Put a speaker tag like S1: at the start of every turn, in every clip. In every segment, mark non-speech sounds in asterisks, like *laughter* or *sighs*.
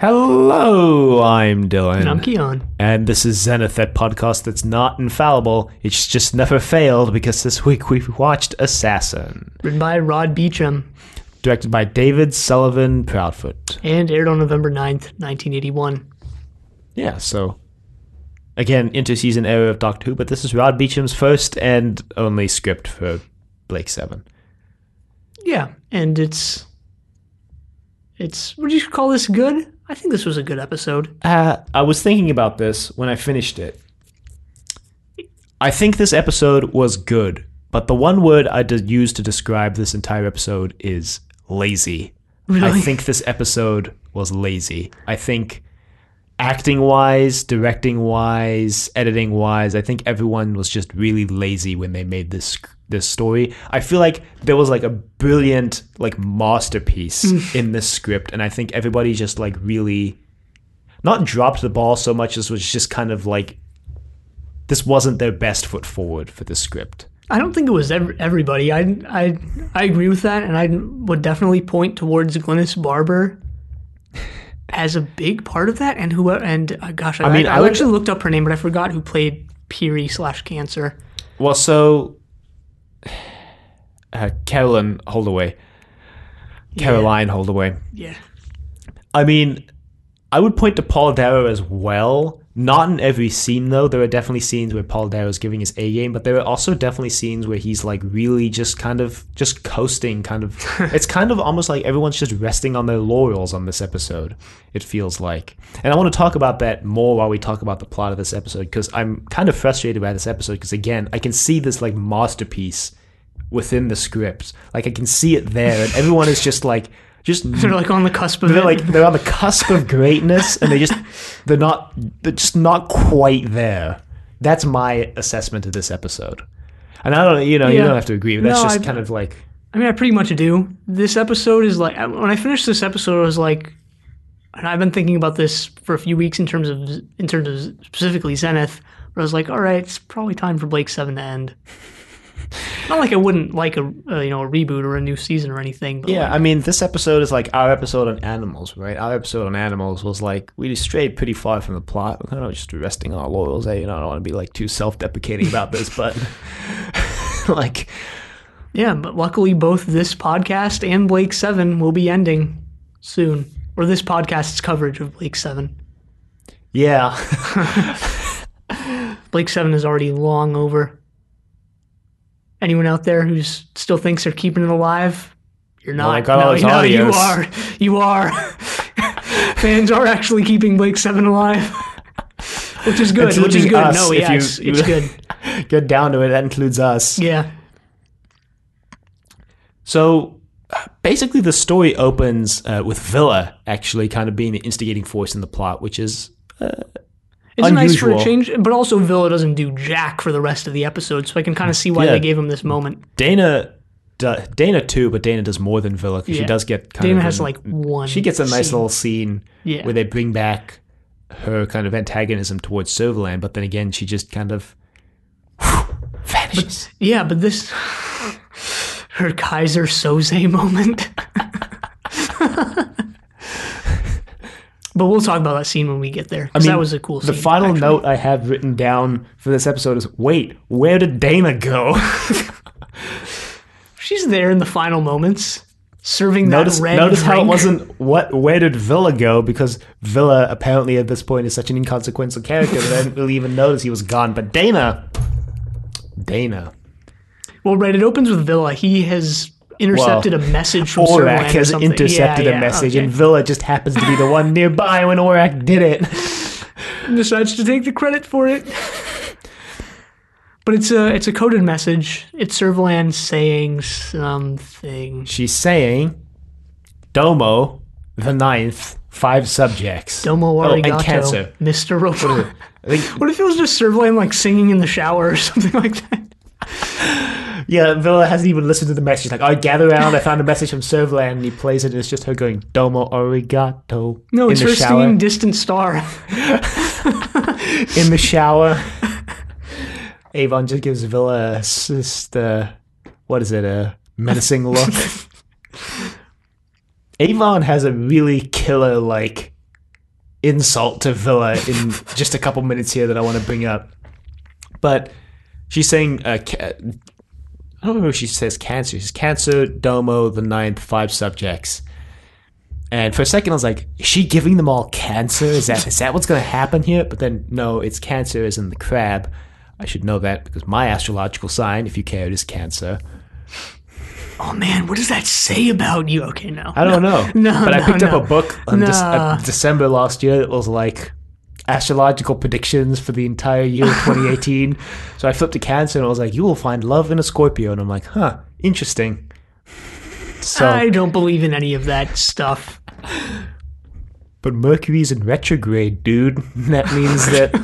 S1: Hello, I'm Dylan.
S2: And I'm Keon.
S1: And this is Zenith, that podcast that's not infallible. It's just never failed because this week we've watched Assassin,
S2: Written by Rod Beecham
S1: directed by David Sullivan Proudfoot.
S2: and aired on November 9th, 1981.
S1: Yeah, so again, interseason era of Doctor Who, but this is Rod Beecham's first and only script for Blake Seven.
S2: Yeah, and it's it's would you call this good? I think this was a good episode.
S1: Uh, I was thinking about this when I finished it. I think this episode was good, but the one word I did use to describe this entire episode is lazy. I think this episode was lazy. I think acting wise, directing wise, editing wise, I think everyone was just really lazy when they made this this story. I feel like there was like a brilliant like masterpiece in this script and I think everybody just like really not dropped the ball so much as was just kind of like this wasn't their best foot forward for the script.
S2: I don't think it was ev- everybody. I I I agree with that, and I would definitely point towards Glynis Barber as a big part of that. And who and uh, gosh, I,
S1: mean,
S2: mean, I,
S1: I would-
S2: actually looked up her name, but I forgot who played Piri slash Cancer.
S1: Well, so *sighs* uh, Carolyn Holdaway, Caroline Holdaway.
S2: Yeah,
S1: I mean, I would point to Paul Darrow as well. Not in every scene though. There are definitely scenes where Paul Darrow is giving his A game, but there are also definitely scenes where he's like really just kind of just coasting. Kind of, *laughs* it's kind of almost like everyone's just resting on their laurels on this episode. It feels like, and I want to talk about that more while we talk about the plot of this episode because I'm kind of frustrated by this episode because again, I can see this like masterpiece within the script. Like I can see it there, and everyone is just like just *laughs*
S2: they're like on the cusp of
S1: they're
S2: it.
S1: like they're on the cusp of greatness and they just *laughs* they're not they're just not quite there that's my assessment of this episode and i don't you know you don't have to agree but that's
S2: No,
S1: just
S2: I-
S1: kind of like
S2: I mean, I pretty much do. This episode is like when I finished this episode, I was like, and I've been thinking about this for a few weeks in terms of in terms of specifically Zenith. But I was like, all right, it's probably time for Blake Seven to end. Not like I wouldn't like a uh, you know a reboot or a new season or anything. But
S1: yeah
S2: like,
S1: i mean this episode is like our episode on animals right our episode on animals was like we just strayed pretty far from the plot we're kind of just resting on our laurels eh? you know i don't want to be like too self-deprecating about this *laughs* but *laughs* like
S2: yeah. But luckily, both this podcast and Blake Seven will be ending soon, or this podcast's coverage of Blake Seven.
S1: yeah *laughs*
S2: Blake Seven is already long over. Anyone out there who still thinks they're keeping it alive, you're not.
S1: Well, I got all
S2: no,
S1: those
S2: no, you are. You are. *laughs* Fans are actually keeping Blake Seven alive, *laughs* which is good. Which is good.
S1: us,
S2: no, yeah,
S1: you-
S2: it's, it's good. *laughs*
S1: get down to it that includes us
S2: Yeah,
S1: So uh, basically, the story opens uh, with Vila actually kind of being the instigating force in the plot, which is
S2: it's nice for a change, but also Vila doesn't do jack for the rest of the episode, so I can kind of see why
S1: Yeah.
S2: they gave him this moment.
S1: Dayna. Dayna too, but Dayna does more than Vila because she does get kind
S2: of Dayna
S1: of
S2: has
S1: an-
S2: like one.
S1: she gets a nice
S2: scene.
S1: little scene
S2: Yeah.
S1: where they bring back her kind of antagonism towards Servalan, but then again she just kind of *sighs* vanishes.
S2: Yeah, but this *sighs* her Keyser Soze moment. *laughs* but we'll talk about that scene when we get there. 'cause
S1: mean,
S2: that was a cool scene.
S1: the final
S2: actually.
S1: note I have written down for this episode is: Wait, where did Dayna go? *laughs*
S2: She's there in the final moments, serving
S1: notice
S2: that red
S1: notice how it wasn't what where did Vila go because Vila apparently at this point is such an inconsequential character that I didn't really even notice he was gone. But Dayna, Dayna,
S2: Well, right. It opens with Villa. He has intercepted
S1: Well,
S2: a message from Orac
S1: has intercepted
S2: Yeah,
S1: a
S2: yeah,
S1: message,
S2: okay.
S1: and Vila just happens to be the one nearby when Orac did it. *laughs*
S2: decides to take the credit for it. But it's a it's a coded message. It's Servalan saying something.
S1: She's saying, "Domo, the ninth, five subjects,
S2: Domo
S1: oh,
S2: arigato,
S1: and cancer."
S2: Mr. Robot. *laughs* What if it was just Servalan like singing in the shower or *laughs* something like that? *laughs*
S1: Yeah, Vila hasn't even listened to the message. Like, I gather around. I found a message from Servalan, and he plays it, and it's just her going "Domo arigato."
S2: No,
S1: in
S2: it's
S1: the
S2: her
S1: shower.
S2: singing "Distant Star."
S1: in the *laughs* shower. Avon just gives Vila a s- just uh, what is it? A menacing look. *laughs* Avon has a really killer like insult to Vila in just a couple minutes here that I want to bring up. But she's saying, uh, ca- I don't know if she says cancer. She's cancer, Domo, the ninth, five subjects. And for a second, I was like, is she giving them all cancer? Is that is that what's going to happen here? But then, no, it's cancer is in the crab. I should know that because my astrological sign, if you care, is cancer.
S2: Oh man, what does that say about you? Okay, no.
S1: I don't know.
S2: No,
S1: but I
S2: no,
S1: picked
S2: no.
S1: up a book on Dec- uh,
S2: No.
S1: December last year that was like astrological predictions for the entire year of 2018. *laughs* so I flipped to Cancer and I was like, you will find love in a Scorpio. And I'm like, huh, interesting. So,
S2: I don't believe in any of that stuff.
S1: but Mercury's in retrograde, dude. *laughs* That means that.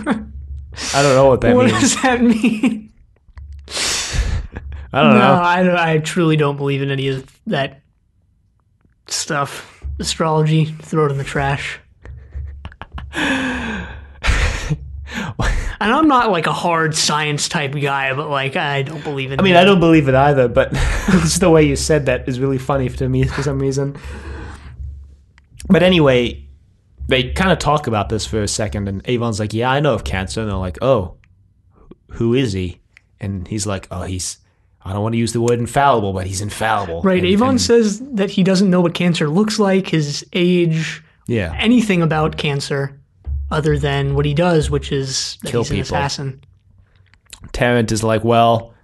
S1: I don't know what that
S2: what
S1: means.
S2: does that mean?
S1: I don't
S2: No,
S1: know.
S2: I, don't- I truly don't believe in any of that stuff. Astrology, throw it in the trash. And I'm not like a hard science type guy, but like I don't believe in.
S1: I mean, I don't believe it either, but *laughs* just the way you said that is really funny to me for some reason. But anyway, they kind of talk about this for a second, and Avon's like, "Yeah, I know of cancer," and they're like, "Oh, who is he?" And he's like, "Oh, he's." I don't want to use the word infallible, but he's infallible.
S2: Right,
S1: And-
S2: Avon
S1: and-
S2: says that he doesn't know what cancer looks like, his age,
S1: yeah,
S2: anything about cancer, other than what he does, which is that
S1: Kill
S2: he's an
S1: people.
S2: assassin.
S1: Tarrant is like, "Well,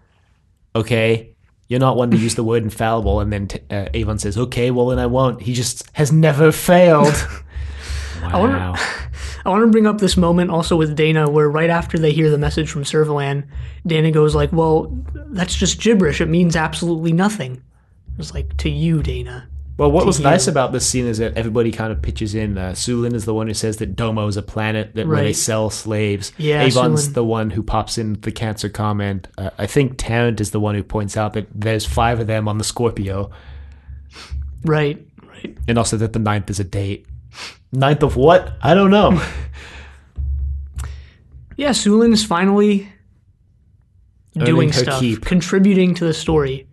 S1: okay, you're not one to use the word infallible," and then t- uh, Avon says, "Okay, well then I won't." He just has never failed. *laughs* wow.
S2: wonder- I want to *laughs* bring up this moment also with Dayna, where right after they hear the message from Servalan, Dayna goes like, "Well, that's just gibberish. It means absolutely nothing." It was like to you, Dana.
S1: Well, what was nice about this scene is that everybody kind of pitches in. Uh, Soolin is the one who says that Domo is a planet that where they sell slaves.
S2: Yeah,
S1: Avon's
S2: Soolin.
S1: the one who pops in the cancer comment. Uh, I think Tarrant is the one who points out that there's five of them on the Scorpio,
S2: Right, right.
S1: and also that the ninth is a date. Ninth of what? I don't know. *laughs*
S2: Yeah, Soolin's finally
S1: Earning
S2: doing stuff,
S1: keep.
S2: contributing to the story.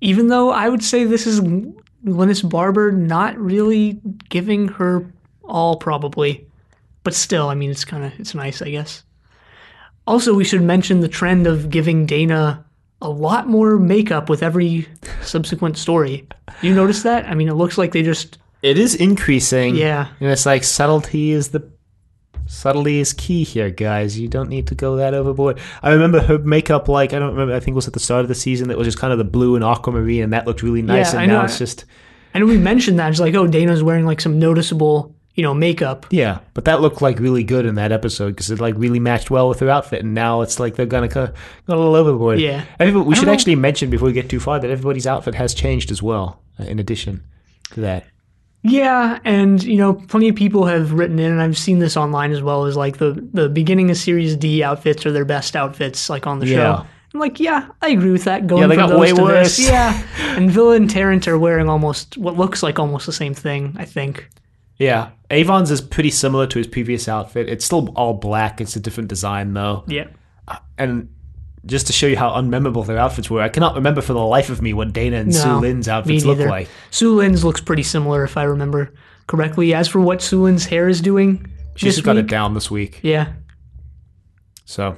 S2: Even though I would say this is Glynis Barber not really giving her all, probably, but still, I mean, it's kind of it's nice, I guess. Also, we should mention the trend of giving Dayna a lot more makeup with every subsequent story. You notice that? I mean, it looks like they just
S1: it is increasing.
S2: yeah.
S1: And it's like subtlety is the subtlety is key here, guys. You don't need to go that overboard. I remember her makeup like I don't remember. I think it was at the start of the season that was just kind of the blue and aquamarine, and that looked really nice.
S2: Yeah,
S1: and
S2: I
S1: now
S2: know.
S1: it's just
S2: And we mentioned that it's like, oh, Dayna's wearing like some noticeable, you know, makeup.
S1: yeah. But that looked like really good in that episode because it like really matched well with her outfit. And now it's like they're gonna go, go a little overboard.
S2: Yeah.
S1: Everybody- we should
S2: know.
S1: actually mention before we get too far that everybody's outfit has changed as well. uh, In addition to that.
S2: Yeah, and you know, plenty of people have written in, and I've seen this online as well. Is like the the beginning of Series D outfits are their best outfits, like on the
S1: Yeah.
S2: show. I'm like, yeah, I agree with that. Going
S1: Yeah, they
S2: from
S1: got way worse.
S2: This. Yeah, *laughs* and Vila and Tarrant are wearing almost what looks like almost the same thing. I think.
S1: Yeah, Avon's is pretty similar to his previous outfit. It's still all black. It's a different design though.
S2: Yeah.
S1: Uh, and just to show you how unmemorable their outfits were, I cannot remember for the life of me what Dayna and
S2: No,
S1: Sue
S2: me
S1: outfits look like.
S2: Soolin's looks pretty similar, if I remember correctly. As for what Soolin's hair is doing,
S1: She's got it down this week,
S2: Yeah,
S1: so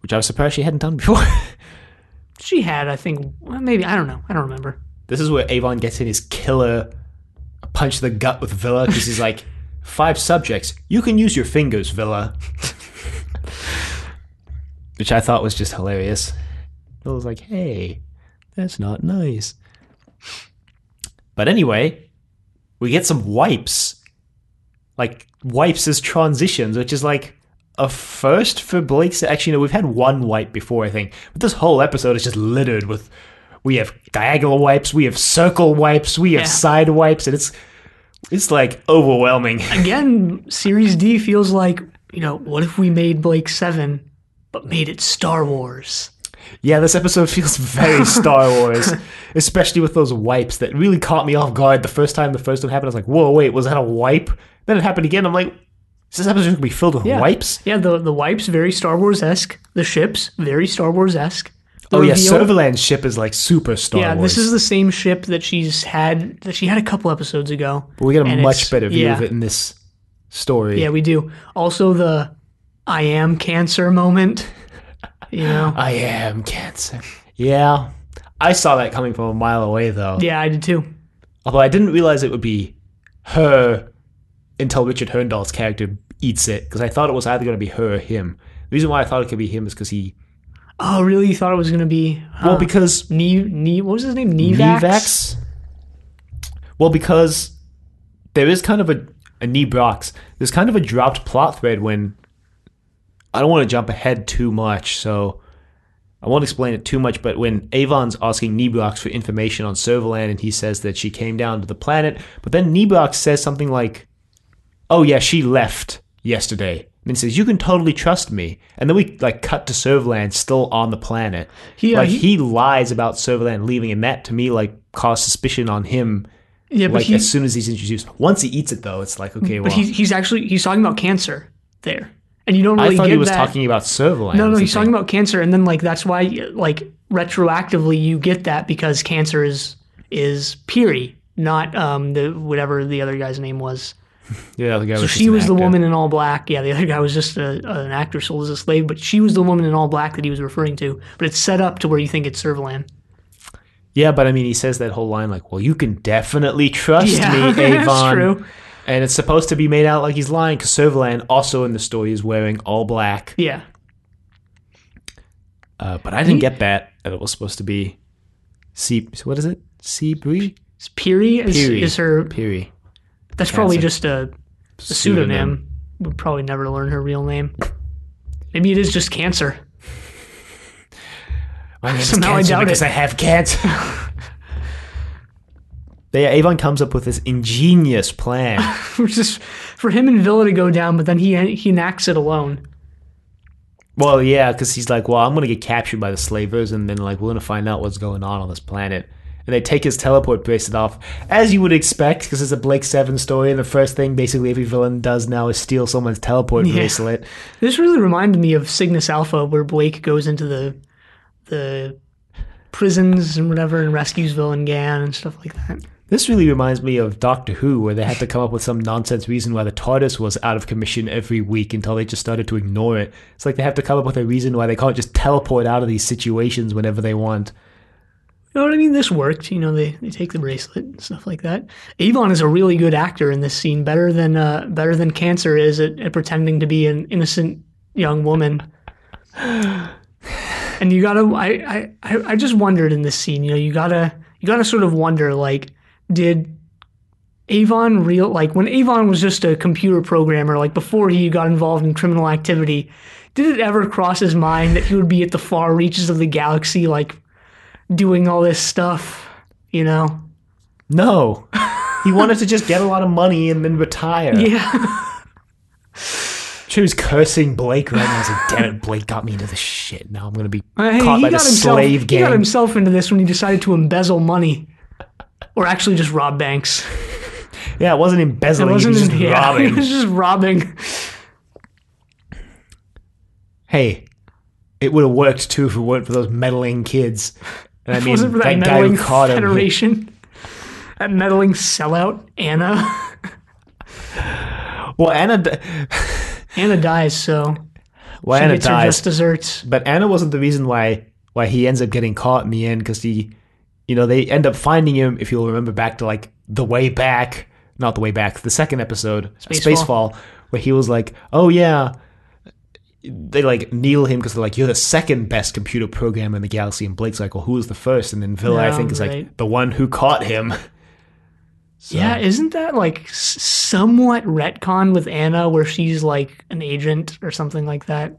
S1: which I was surprised she hadn't done before. *laughs*
S2: she had. I think well, maybe I don't know. I don't remember.
S1: this is where Avon gets in his killer punch to the gut with Vila because he's like, five subjects. You can use your fingers, Vila. *laughs* Which I thought was just hilarious. I was like, hey, that's not nice. But anyway, we get some wipes. Like, wipes as transitions, which is like a first for Blake's. Actually, no, we've had one wipe before, I think. But this whole episode is just littered with. We have diagonal wipes, we have circle wipes, we have
S2: Yeah.
S1: side wipes, and it's it's like overwhelming.
S2: Again, Series D feels like you know, what if we made Blake Seven, but made it Star Wars?
S1: Yeah, this episode feels very *laughs* Star Wars, especially with those wipes that really caught me off guard the first time the first one happened. I was like, "Whoa, wait, was that a wipe?" Then it happened again. I'm like, "Is this episode gonna be filled with
S2: Yeah.
S1: wipes?"
S2: Yeah, the the wipes very Star Wars esque. The ships very Star Wars esque.
S1: oh yeah, Servalan's ship is like super Star
S2: Yeah,
S1: Wars.
S2: Yeah, this is the same ship that she's had that she had a couple episodes ago.
S1: but we get a much better view
S2: yeah.
S1: of it in this story.
S2: Yeah, we do. Also, the I am cancer moment. You know. *laughs*
S1: I am cancer. Yeah, I saw that coming from a mile away though.
S2: yeah, I did too.
S1: Although I didn't realize it would be her until Richard Hurndall's character eats it because I thought it was either going to be her or him. The reason why I thought it could be him is because he
S2: Oh, really? You thought it was gonna be?
S1: well because
S2: Ne, ne, what was his name? Nevax.
S1: Nevax. Well, because there is kind of a a Nebrox. There's kind of a dropped plot thread when I don't want to jump ahead too much, so I won't explain it too much. But when Avon's asking Nebrox for information on Servalan, and he says that she came down to the planet, but then Nebrox says something like, "Oh yeah, she left yesterday." And he says, "You can totally trust me." And then we like cut to Servalan still on the planet.
S2: He, uh,
S1: like
S2: he-
S1: he, lies about Servalan leaving, and that to me like caused suspicion on him.
S2: Yeah, but
S1: Like
S2: he,
S1: as soon as he's introduced, once he eats it though, it's like okay, well,
S2: but he's he's actually he's talking about cancer there, and you don't really
S1: I thought he was
S2: that.
S1: talking about Servalan.
S2: no, no, he's talking about cancer, and then like that's why like retroactively you get that because cancer is is Piri, not um the whatever the other guy's name was. *laughs*
S1: yeah. The guy was.
S2: So
S1: was
S2: she was the woman in all black. Yeah, the other guy was just a, an actor sold as a slave, but she was the woman in all black that he was referring to. But it's set up to where you think it's Servalan.
S1: Yeah, but I mean, he says that whole line like, "Well, you can definitely trust
S2: Yeah,
S1: me, *laughs* Avon." And it's supposed to be made out like he's lying because Servalan also in the story is wearing all black.
S2: Yeah,
S1: Uh, but I didn't get that. That it was supposed to be C. What is it? C. Bree?
S2: Piri is,
S1: Piri.
S2: is her.
S1: Piri.
S2: That's probably just a, a pseudonym. We'll probably never learn her real name. Maybe it is just cancer.
S1: My name is
S2: Somehow I
S1: cancer
S2: doubt
S1: because
S2: it.
S1: I have cancer. *laughs* But yeah, Avon comes up with this ingenious plan. *laughs*
S2: Which is for him and Vila to go down, but then he he enacts it alone.
S1: Well, yeah, because he's like, well, I'm going to get captured by the slavers, and then like we're going to find out what's going on on this planet. And they take his teleport bracelet off, as you would expect, because it's a Blake Seven story, and the first thing basically every villain does now is steal someone's teleport
S2: Yeah.
S1: bracelet.
S2: This really reminded me of Cygnus Alpha, where Blake goes into the the prisons and whatever and rescues Villain Gan and stuff like that.
S1: This really reminds me of Doctor Who, where they had to come up with some nonsense reason why the TARDIS was out of commission every week until they just started to ignore it. It's like they have to come up with a reason why they can't just teleport out of these situations whenever they want.
S2: You know what I mean? This worked. You know, they, they take the bracelet and stuff like that. Avon is a really good actor in this scene, better than uh, better than Cancer is at, at pretending to be an innocent young woman. *sighs* And you gotta, I, I, I just wondered in this scene. You know, you gotta, you gotta sort of wonder, like, did Avon real like when Avon was just a computer programmer, like before he got involved in criminal activity, did it ever cross his mind that he would be at the far reaches of the galaxy, like doing all this stuff? You know?
S1: No. he wanted to just get a lot of money and then retire.
S2: Yeah. *laughs*
S1: She was cursing Blake right now. I was like, damn it, Blake got me into this shit. Now I'm going to be uh,
S2: Hey,
S1: caught by the
S2: himself
S1: slave
S2: he got himself into this when he decided to embezzle money. Or actually just rob banks.
S1: Yeah, it wasn't
S2: It
S1: embezzling,
S2: wasn't
S1: he was just *laughs*
S2: yeah,
S1: robbing. *laughs*
S2: It was just robbing.
S1: hey, it would have worked too if it weren't for those meddling kids. And I *laughs* mean,
S2: wasn't for that
S1: that guy
S2: meddling
S1: caught him.
S2: That meddling sellout, Anna.
S1: Well, Anna, di-
S2: Anna dies, so
S1: well,
S2: she
S1: Anna
S2: gets her just desserts.
S1: but Anna wasn't the reason why why he ends up getting caught in the end because he, you know, they end up finding him. If you'll remember back to like the way back, not the way back, the second episode,
S2: Spacefall.
S1: Spacefall, where he was like, "Oh yeah." They like kneel him because they're like, "You're the second best computer programmer in the galaxy," and Blake's like, "Well, who was the first? And then Vila, I think, is like the one who caught him. So-
S2: Yeah, isn't that like somewhat retcon with Anna, where she's like an agent or something like that?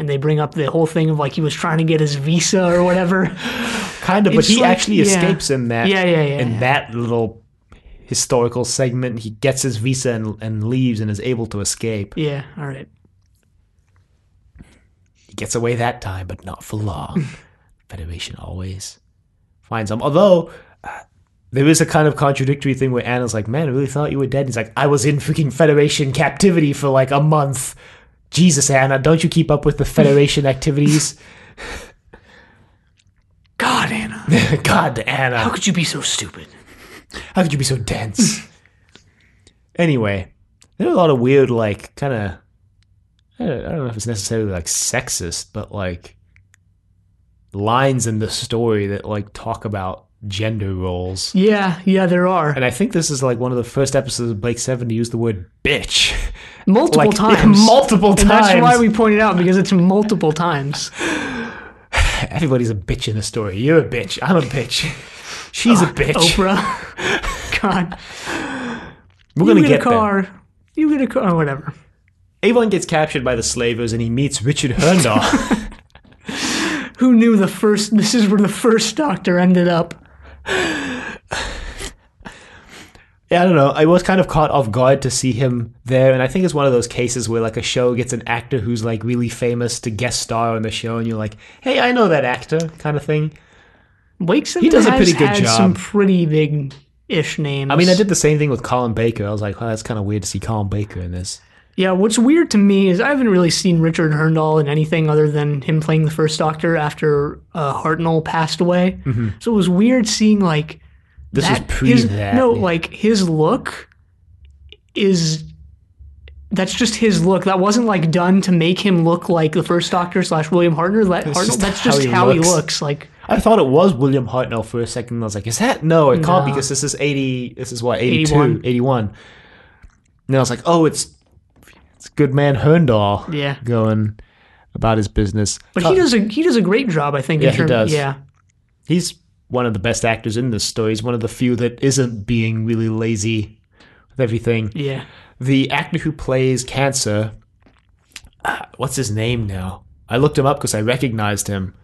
S2: And they bring up the whole thing of like he was trying to get his visa or whatever.
S1: kind of, but
S2: It's
S1: he
S2: like-
S1: actually
S2: yeah.
S1: escapes in that.
S2: Yeah, yeah, yeah,
S1: In
S2: yeah.
S1: that little historical segment, he gets his visa and, and leaves and is able to escape.
S2: yeah, all right.
S1: He gets away that time, but not for long. *laughs* Federation always finds him. Although uh, there is a kind of contradictory thing where Anna's like, "Man, I really thought you were dead." He's like, "I was in freaking Federation captivity for like a month." Jesus, Anna, don't you keep up with the Federation *laughs* activities? God, Anna. *laughs* God, Anna.
S2: How could you be so stupid?
S1: How could you be so dense? anyway, there are a lot of weird, like, kind of. I don't I don't know if it's necessarily like sexist, but like lines in the story that like talk about gender roles.
S2: Yeah, yeah, there are
S1: And I think this is like one of the first episodes of Blake Seven to use the word bitch. *laughs*
S2: multiple
S1: like, *laughs*
S2: times,
S1: multiple
S2: and that's why we pointed out because it's multiple times. *sighs*
S1: Everybody's a bitch in the story. You're a bitch. I'm a bitch. She's a oh, bitch.
S2: Oprah. *laughs* God,
S1: We're
S2: you
S1: gonna
S2: get, a car. You get a car. Oh, whatever.
S1: there. Avon gets captured by the slavers and he meets Richard Hurndall.
S2: Who knew the first? This is where the first Doctor ended up.
S1: Yeah, I don't know. I was kind of caught off guard to see him there, and I think it's one of those cases where like a show gets an actor who's like really famous to guest star on the show, and you're like, "Hey, I know that actor," kind of thing.
S2: Blake Seven
S1: does a pretty good
S2: had
S1: job.
S2: some pretty big ish names.
S1: I mean, I did the same thing with Colin Baker. I was like, "Oh, that's kind of weird to see Colin Baker in this."
S2: Yeah, what's weird to me is I haven't really seen Richard Hurndall in anything other than him playing the first Doctor after uh, Hartnell passed away. So it was weird seeing like
S1: Mm-hmm. This
S2: that-
S1: pre
S2: his,
S1: that.
S2: No,
S1: yeah.
S2: like his look is that's just his look. That wasn't like done to make him look like the first Doctor slash William Hartnell. That, Hartnell.
S1: just
S2: That's
S1: how
S2: just
S1: he
S2: how he
S1: looks.
S2: looks. Like
S1: I thought it was William Hartnell for a second. I was like, "Is that no? It can't
S2: No.
S1: because this is eighty. This is what 82,
S2: 81.
S1: 81. And then I was like, "Oh, it's it's good man Hurndall
S2: yeah,
S1: going about his business."
S2: but he does a he does a great job. I think.
S1: Yeah,
S2: in
S1: he does.
S2: Yeah,
S1: he's one of the best actors in this story. He's one of the few that isn't being really lazy with everything.
S2: yeah.
S1: The actor who plays Cancer, uh, what's his name now? I looked him up because I recognized him.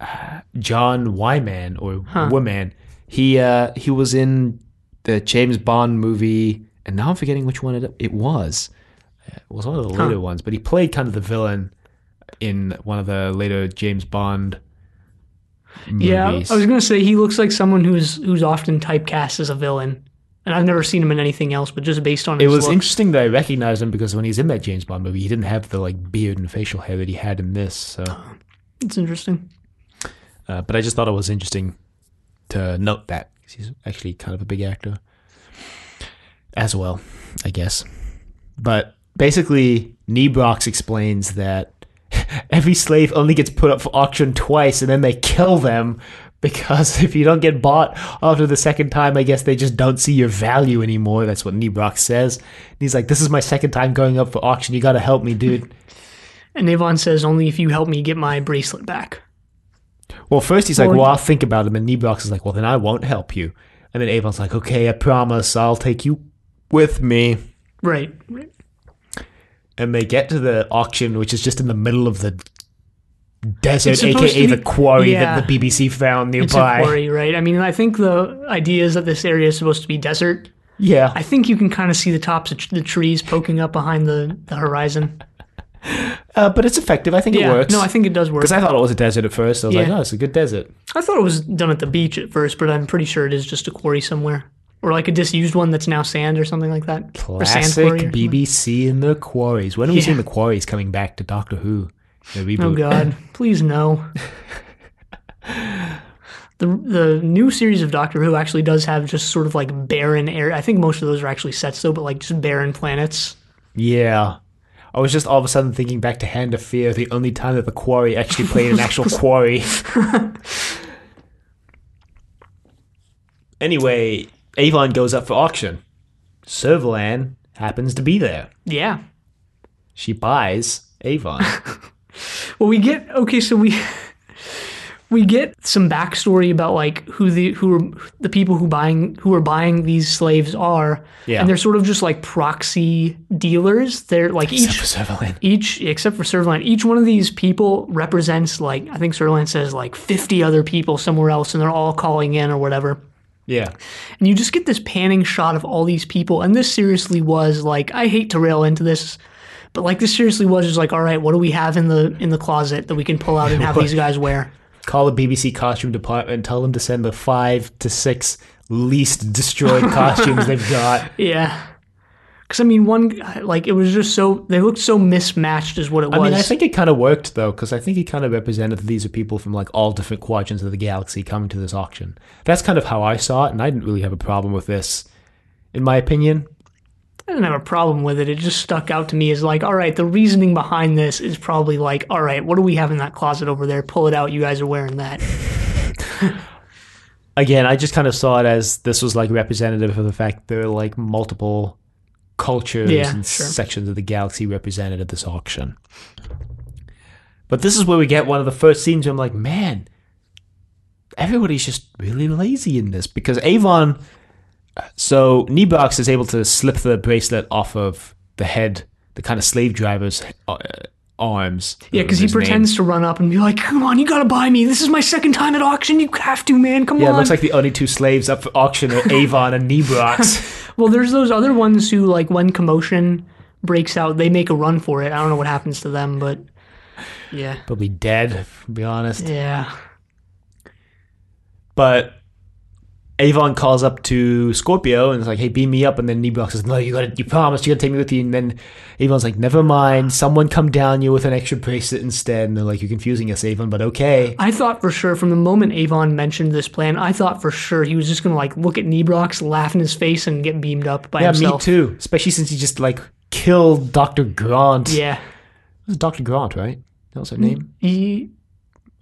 S1: Uh, John Wyman or Woman. He uh, he was in the James Bond movie, and now I'm forgetting which one it, it was. It was one of the later ones, but he played kind of the villain in one of the later James Bond movies.
S2: Yeah, I was gonna say he looks like someone who's who's often typecast as a villain, and I've never seen him in anything else. But just based on
S1: It was
S2: looks,
S1: interesting that I recognized him because when he's in that James Bond movie, he didn't have the like beard and facial hair that he had in this. So,
S2: it's interesting.
S1: uh, but I just thought it was interesting to note that 'cause he's actually kind of a big actor as well, I guess. But basically, Nebrox explains that *laughs* every slave only gets put up for auction twice, and then they kill them. Because *laughs* if you don't get bought after the second time, I guess they just don't see your value anymore. That's what Nebrox says. And he's like, "This is my second time going up for auction. You got to help me, dude." *laughs*
S2: And Avon says, "Only if you help me get my bracelet back."
S1: Well, first he's like,
S2: Well,
S1: "Well, I'll think about it," and Nebrox is like, "Well, then I won't help you." And then Avon's like, "Okay, I promise, I'll take you with me."
S2: Right. right.
S1: And they get to the auction, which is just in the middle of the desert, aka
S2: to
S1: the quarry
S2: yeah.
S1: that the BBC found
S2: It's a
S1: nearby.
S2: quarry, right? I mean, I think the idea is that this area is supposed to be desert.
S1: Yeah,
S2: I think you can kind of see the tops of tr- the trees poking up behind the, the horizon.
S1: uh, but it's effective. I think
S2: Yeah,
S1: it works.
S2: no, I think it does work.
S1: because I thought it was a desert at first. I was like,
S2: Yeah.
S1: "Oh, it's a good desert."
S2: I thought it was done at the beach at first, but I'm pretty sure it is just a quarry somewhere, or like a disused one that's now sand or something like that.
S1: Classic. BBC in the quarries. When are we
S2: Yeah.
S1: seeing the quarries coming back to Doctor Who?
S2: Oh God, *laughs* please no. The, the new series of Doctor Who actually does have just sort of like barren air. I think most of those are actually sets though, but like just barren planets.
S1: Yeah. I was just all of a sudden thinking back to Hand of Fear, the only time that the quarry actually played an actual *laughs* quarry. *laughs* anyway, Avon goes up for auction. Servalan happens to be there.
S2: Yeah.
S1: She buys Avon. *laughs*
S2: Well, we get okay. So we we get some backstory about like who the who are the people who buying who are buying these slaves are.
S1: Yeah.
S2: And they're sort of just like proxy dealers. They're like
S1: Except
S2: each
S1: for Servalan.
S2: each except for Servalan, each one of these people represents like I think Servalan says like 50 other people somewhere else and they're all calling in or whatever.
S1: Yeah.
S2: And you just get this panning shot of all these people and this seriously was like I hate to rail into this but like this seriously was just like all right, what do we have in the in the closet that we can pull out and have *laughs* these guys wear?
S1: Call the BBC costume department and tell them to send the five to six least destroyed costumes they've got. *laughs*
S2: Yeah. Because I mean, one like it was just so they looked so mismatched, is what it was.
S1: I mean, I think it kind of worked though, because I think it kind of represented that these are people from like all different quadrants of the galaxy coming to this auction. That's kind of how I saw it, and I didn't really have a problem with this, in my opinion.
S2: I didn't have a problem with it. It just stuck out to me as like, all right, the reasoning behind this is probably like, all right, what do we have in that closet over there? Pull it out. You guys are wearing that. *laughs*
S1: Again, I just kind of saw it as this was like representative of the fact there are like multiple cultures
S2: Yeah,
S1: and
S2: sure.
S1: sections of the galaxy represented at this auction. But this is where we get one of the first scenes where I'm like, man, everybody's just really lazy in this because Avon. So Nebrox is able to slip the bracelet off of the head, the kind of slave driver's uh, arms.
S2: Yeah, because he
S1: His name.
S2: pretends to run up and be like, come on, you gotta buy me. This is my second time at auction. You have to, man. Come on.
S1: Yeah,
S2: on.
S1: it looks like the only two slaves up for auction are Avon and Nebrox. *laughs*
S2: well, there's those other ones who, like, when commotion breaks out, they make a run for it. I don't know what happens to them, but yeah.
S1: Probably dead, to be honest.
S2: Yeah.
S1: But Avon calls up to Scorpio and is like, "Hey, beam me up." And then Nebrox says, "No, you got to You promised you got to take me with you." And then Avon's like, "Never mind. Someone come down you with an extra bracelet instead." And they're like, "You're confusing us, Avon, but okay."
S2: I thought for sure from the moment Avon mentioned this plan, I thought for sure he was just gonna like look at Nebrox, laugh in his face, and get beamed up by
S1: Yeah,
S2: himself.
S1: Yeah, me too. Especially since he just like killed Doctor Grant.
S2: Yeah.
S1: it was Doctor Grant, right? That was her name. I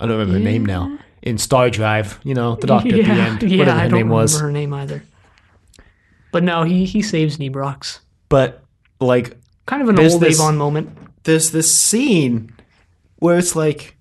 S1: don't remember her name now. In Star Drive, you know, the Doctor
S2: yeah,
S1: at the end,
S2: yeah,
S1: whatever
S2: I
S1: her
S2: don't
S1: name
S2: remember
S1: was.
S2: her name either. But no, he he saves Nebrox.
S1: But like
S2: Kind of an old
S1: this-
S2: Avon moment.
S1: there's this scene where it's like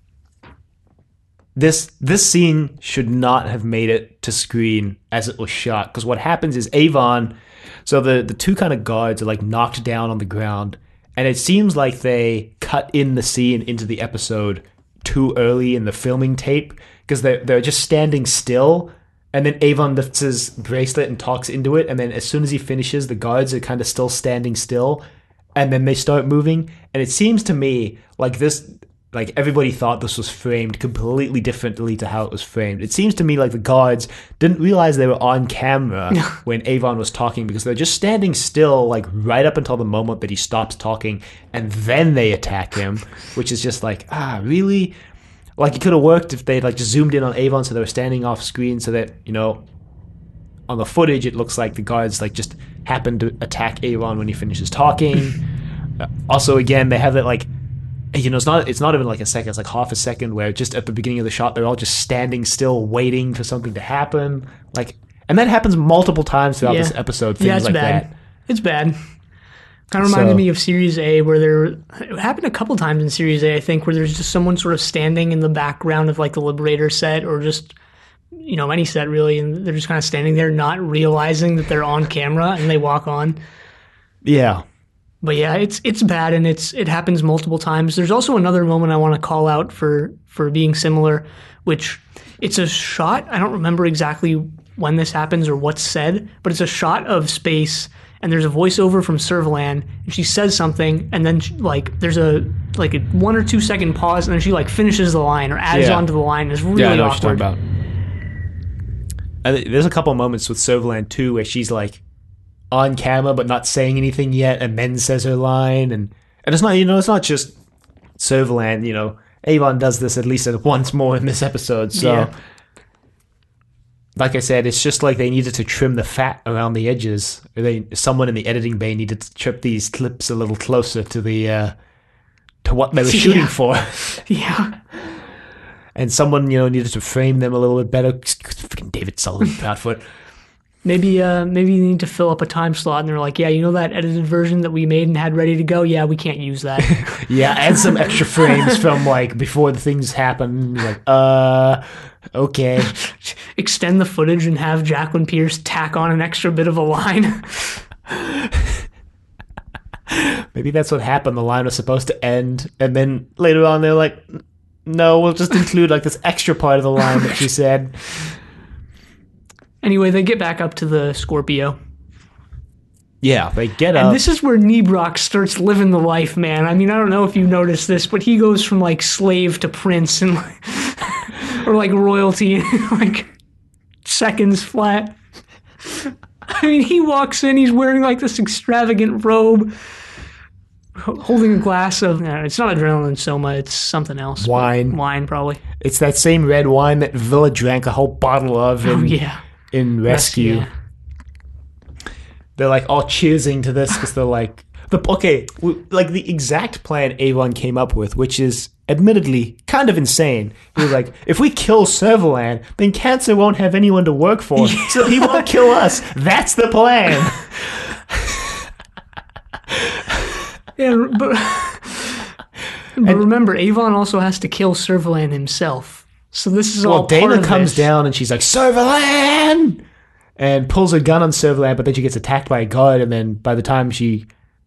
S1: this this scene should not have made it to screen as it was shot because what happens is Avon so the the two kind of guards are like knocked down on the ground and it seems like they cut in the scene into the episode too early in the filming tape because they're, they're just standing still and then Avon lifts his bracelet and talks into it and then as soon as he finishes the guards are kind of still standing still and then they start moving and it seems to me like this like everybody thought this was framed completely differently to how it was framed. It seems to me like the guards didn't realize they were on camera *laughs* when avon was talking because they're just standing still like right up until the moment that he stops talking and then they attack him which is just like ah really like it could have worked if they'd like just zoomed in on avon so they were standing off screen so that you know on the footage, it looks like the guards like just happened to attack Avon when he finishes talking. *laughs* Uh, also, again, they have that like, you know, it's not it's not even like a second; it's like half a second where just at the beginning of the shot, they're all just standing still, waiting for something to happen. Like, and that happens multiple times throughout
S2: Yeah.
S1: this episode. Things
S2: Yeah, it's
S1: like
S2: bad.
S1: that.
S2: It's bad. Kind of reminded
S1: So-
S2: me of Series A, where there it happened a couple times in Series A, I think, where there's just someone sort of standing in the background of like the Liberator set, or just you know any set really, and they're just kind of standing there, not realizing that they're on camera, and they walk on.
S1: Yeah,
S2: But yeah, it's it's bad, and it's it happens multiple times. There's also another moment I want to call out for for being similar, which it's a shot. I don't remember exactly when this happens or what's said, but it's a shot of space, and there's a voiceover from Servalan, and she says something, and then she, like there's a like a one or two second pause, and then she like finishes the line or adds
S1: Yeah.
S2: onto the line. It's really
S1: yeah, I know
S2: awkward.
S1: what you're talking about. And th- there's a couple moments with Servalan too where she's like on camera but not saying anything yet, and then says her line, and and it's not you know it's not just Servalan. You know, Avon does this at least once more in this episode. So,
S2: Yeah.
S1: Like I said, it's just like they needed to trim the fat around the edges. They someone in the editing bay needed to trip these clips a little closer to the. Uh, to what they were *laughs* shooting
S2: Yeah.
S1: for, *laughs*
S2: Yeah,
S1: and someone you know needed to frame them a little bit better. Freaking David Sullivan, Proudfoot.
S2: Maybe uh maybe you need to fill up a time slot, and they're like, yeah, you know that edited version that we made and had ready to go. Yeah, we can't use that. *laughs*
S1: Yeah, add some extra frames from like before the things happen. Like, uh, okay. *laughs*
S2: extend the footage and have Jacqueline Pearce tack on an extra bit of a line. *laughs*
S1: Maybe that's what happened. The line was supposed to end, and then later on they're like, no, we'll just include like this extra part of the line that she said.
S2: Anyway, they get back up to the Scorpio.
S1: Yeah, they get up.
S2: And this is where Nebrox starts living the life, man. I mean, I don't know if you noticed this, but he goes from like slave to prince and like, *laughs* or like royalty in *laughs* like seconds flat. I mean, he walks in, he's wearing like this extravagant robe, holding a glass of, no, it's not adrenaline soma, it's something else.
S1: Wine.
S2: Wine, probably.
S1: It's that same red wine that Vila drank a whole bottle of oh, in,
S2: Oh, yeah.
S1: In Rescue.
S2: Yeah.
S1: They're like all cheersing to this because they're like, the okay, like the exact plan Avon came up with, which is admittedly kind of insane. He was like, if we kill Servalan, then Cancer won't have anyone to work for, *laughs* so he won't kill us. That's the plan.
S2: Yeah, but, but remember, Avon also has to kill Servalan himself. So this is all
S1: Well,
S2: part Dayna
S1: comes
S2: this.
S1: down and she's like, Servalan! And pulls her gun on Servalan, but then she gets attacked by a guard, and then by the time she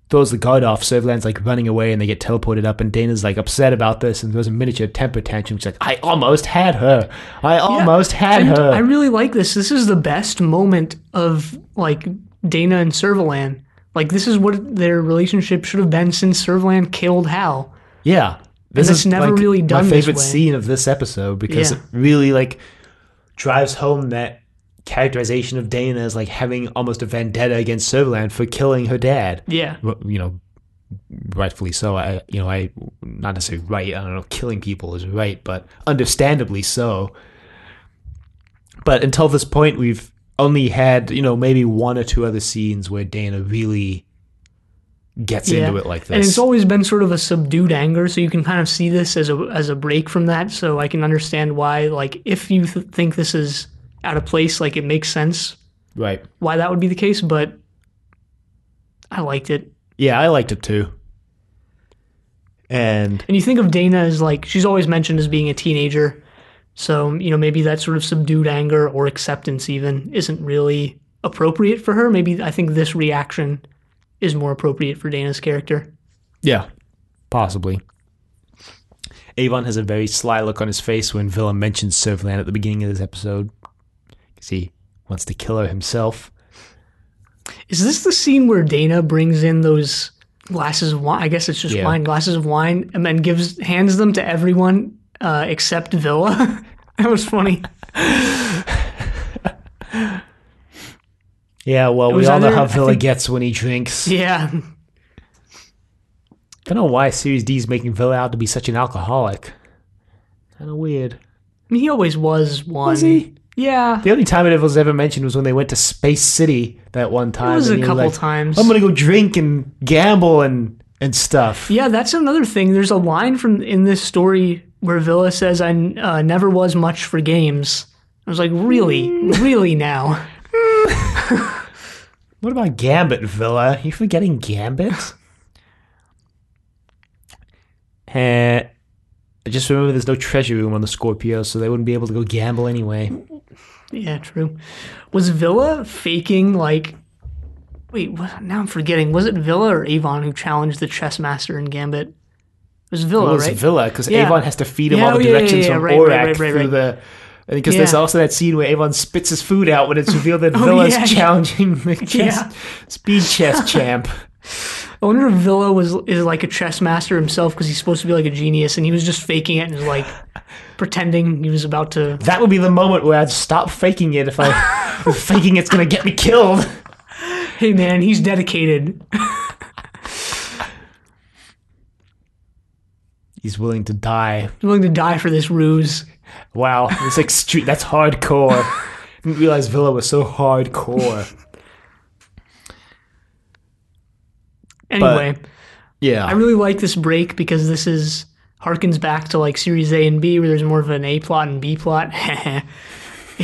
S1: throws the guard off, Servalan's like running away and they get teleported up, and Dayna's like upset about this and throws a miniature temper tantrum. She's like, I almost had her. I almost had her.
S2: I really like this. This is the best moment of like Dana and Servalan. Like this is what their relationship should have been since Servalan killed Hal.
S1: yeah. This
S2: it's
S1: is
S2: never
S1: like,
S2: really done
S1: my favorite scene of this episode because
S2: Yeah.
S1: it really like drives home that characterization of Dayna as like having almost a vendetta against Servalan for killing her dad.
S2: Yeah.
S1: You know, rightfully so. I, you know, I not necessarily right. I don't know. Killing people is right, but understandably so. But until this point, we've only had you know maybe one or two other scenes where Dayna really gets
S2: Yeah.
S1: into it like this.
S2: And it's always been sort of a subdued anger, so you can kind of see this as a as a break from that. So I can understand why, like, if you th- think this is out of place, like it makes sense
S1: right.
S2: why that would be the case. But I liked it.
S1: Yeah, I liked it too. And
S2: And you think of Dayna as like she's always mentioned as being a teenager. So, you know, maybe that sort of subdued anger or acceptance even isn't really appropriate for her. Maybe I think this reaction is more appropriate for Dayna's character.
S1: yeah, possibly. Avon has a very sly look on his face when Vila mentions Servalan at the beginning of this episode. Because he wants to kill her himself.
S2: Is this the scene where Dayna brings in those glasses of wine? I guess it's just
S1: Yeah.
S2: wine, glasses of wine, and then gives hands them to everyone uh, except Vila. *laughs* that was funny. *laughs*
S1: Yeah, well, we all know how Vila
S2: think-
S1: gets when he drinks. *laughs*
S2: Yeah,
S1: I don't know why Series D is making Vila out to be such an alcoholic. Kind of weird.
S2: I mean, he always was one.
S1: Was he?
S2: Yeah,
S1: The only time it was ever mentioned was when they went to Space City that one time.
S2: it was a couple
S1: like,
S2: times.
S1: I'm gonna go drink and gamble and and stuff.
S2: Yeah, that's another thing. There's a line from in this story where Vila says, "I uh, never was much for games." I was like, "Really, *laughs* really now?"
S1: What about Gambit, Vila? You forgetting Gambit? *laughs* Eh, I just remember there's no treasure room on the Scorpio, so they wouldn't be able to go gamble anyway.
S2: Yeah, true. Was Vila faking like? Wait, what, now I'm forgetting. Was it Vila or Avon who challenged the chess master in Gambit? It was Vila,
S1: Well, it's
S2: right?
S1: Vila because
S2: Yeah.
S1: Avon has to feed him
S2: Yeah,
S1: all the
S2: oh, yeah,
S1: directions from
S2: right,
S1: Orac
S2: right, right,
S1: through Because there's also that scene where Avon spits his food out when it's revealed that *laughs*
S2: Oh,
S1: Vila's
S2: yeah.
S1: challenging the *laughs* chess,
S2: Yeah.
S1: speed chess champ.
S2: I wonder if Vila was is like a chess master himself because he's supposed to be like a genius, and he was just faking it and like *laughs* pretending he was about to.
S1: That would be the moment where I'd stop faking it if I faking it's gonna get me killed.
S2: Hey man, he's dedicated.
S1: He's willing to die.
S2: He's willing to die for this ruse.
S1: Wow, it's street. That's hardcore. I *laughs* Didn't realize Vila was so hardcore.
S2: Anyway,
S1: Yeah,
S2: I really like this break because this is harkens back to like series A and B where there's more of an A plot and B plot. *laughs*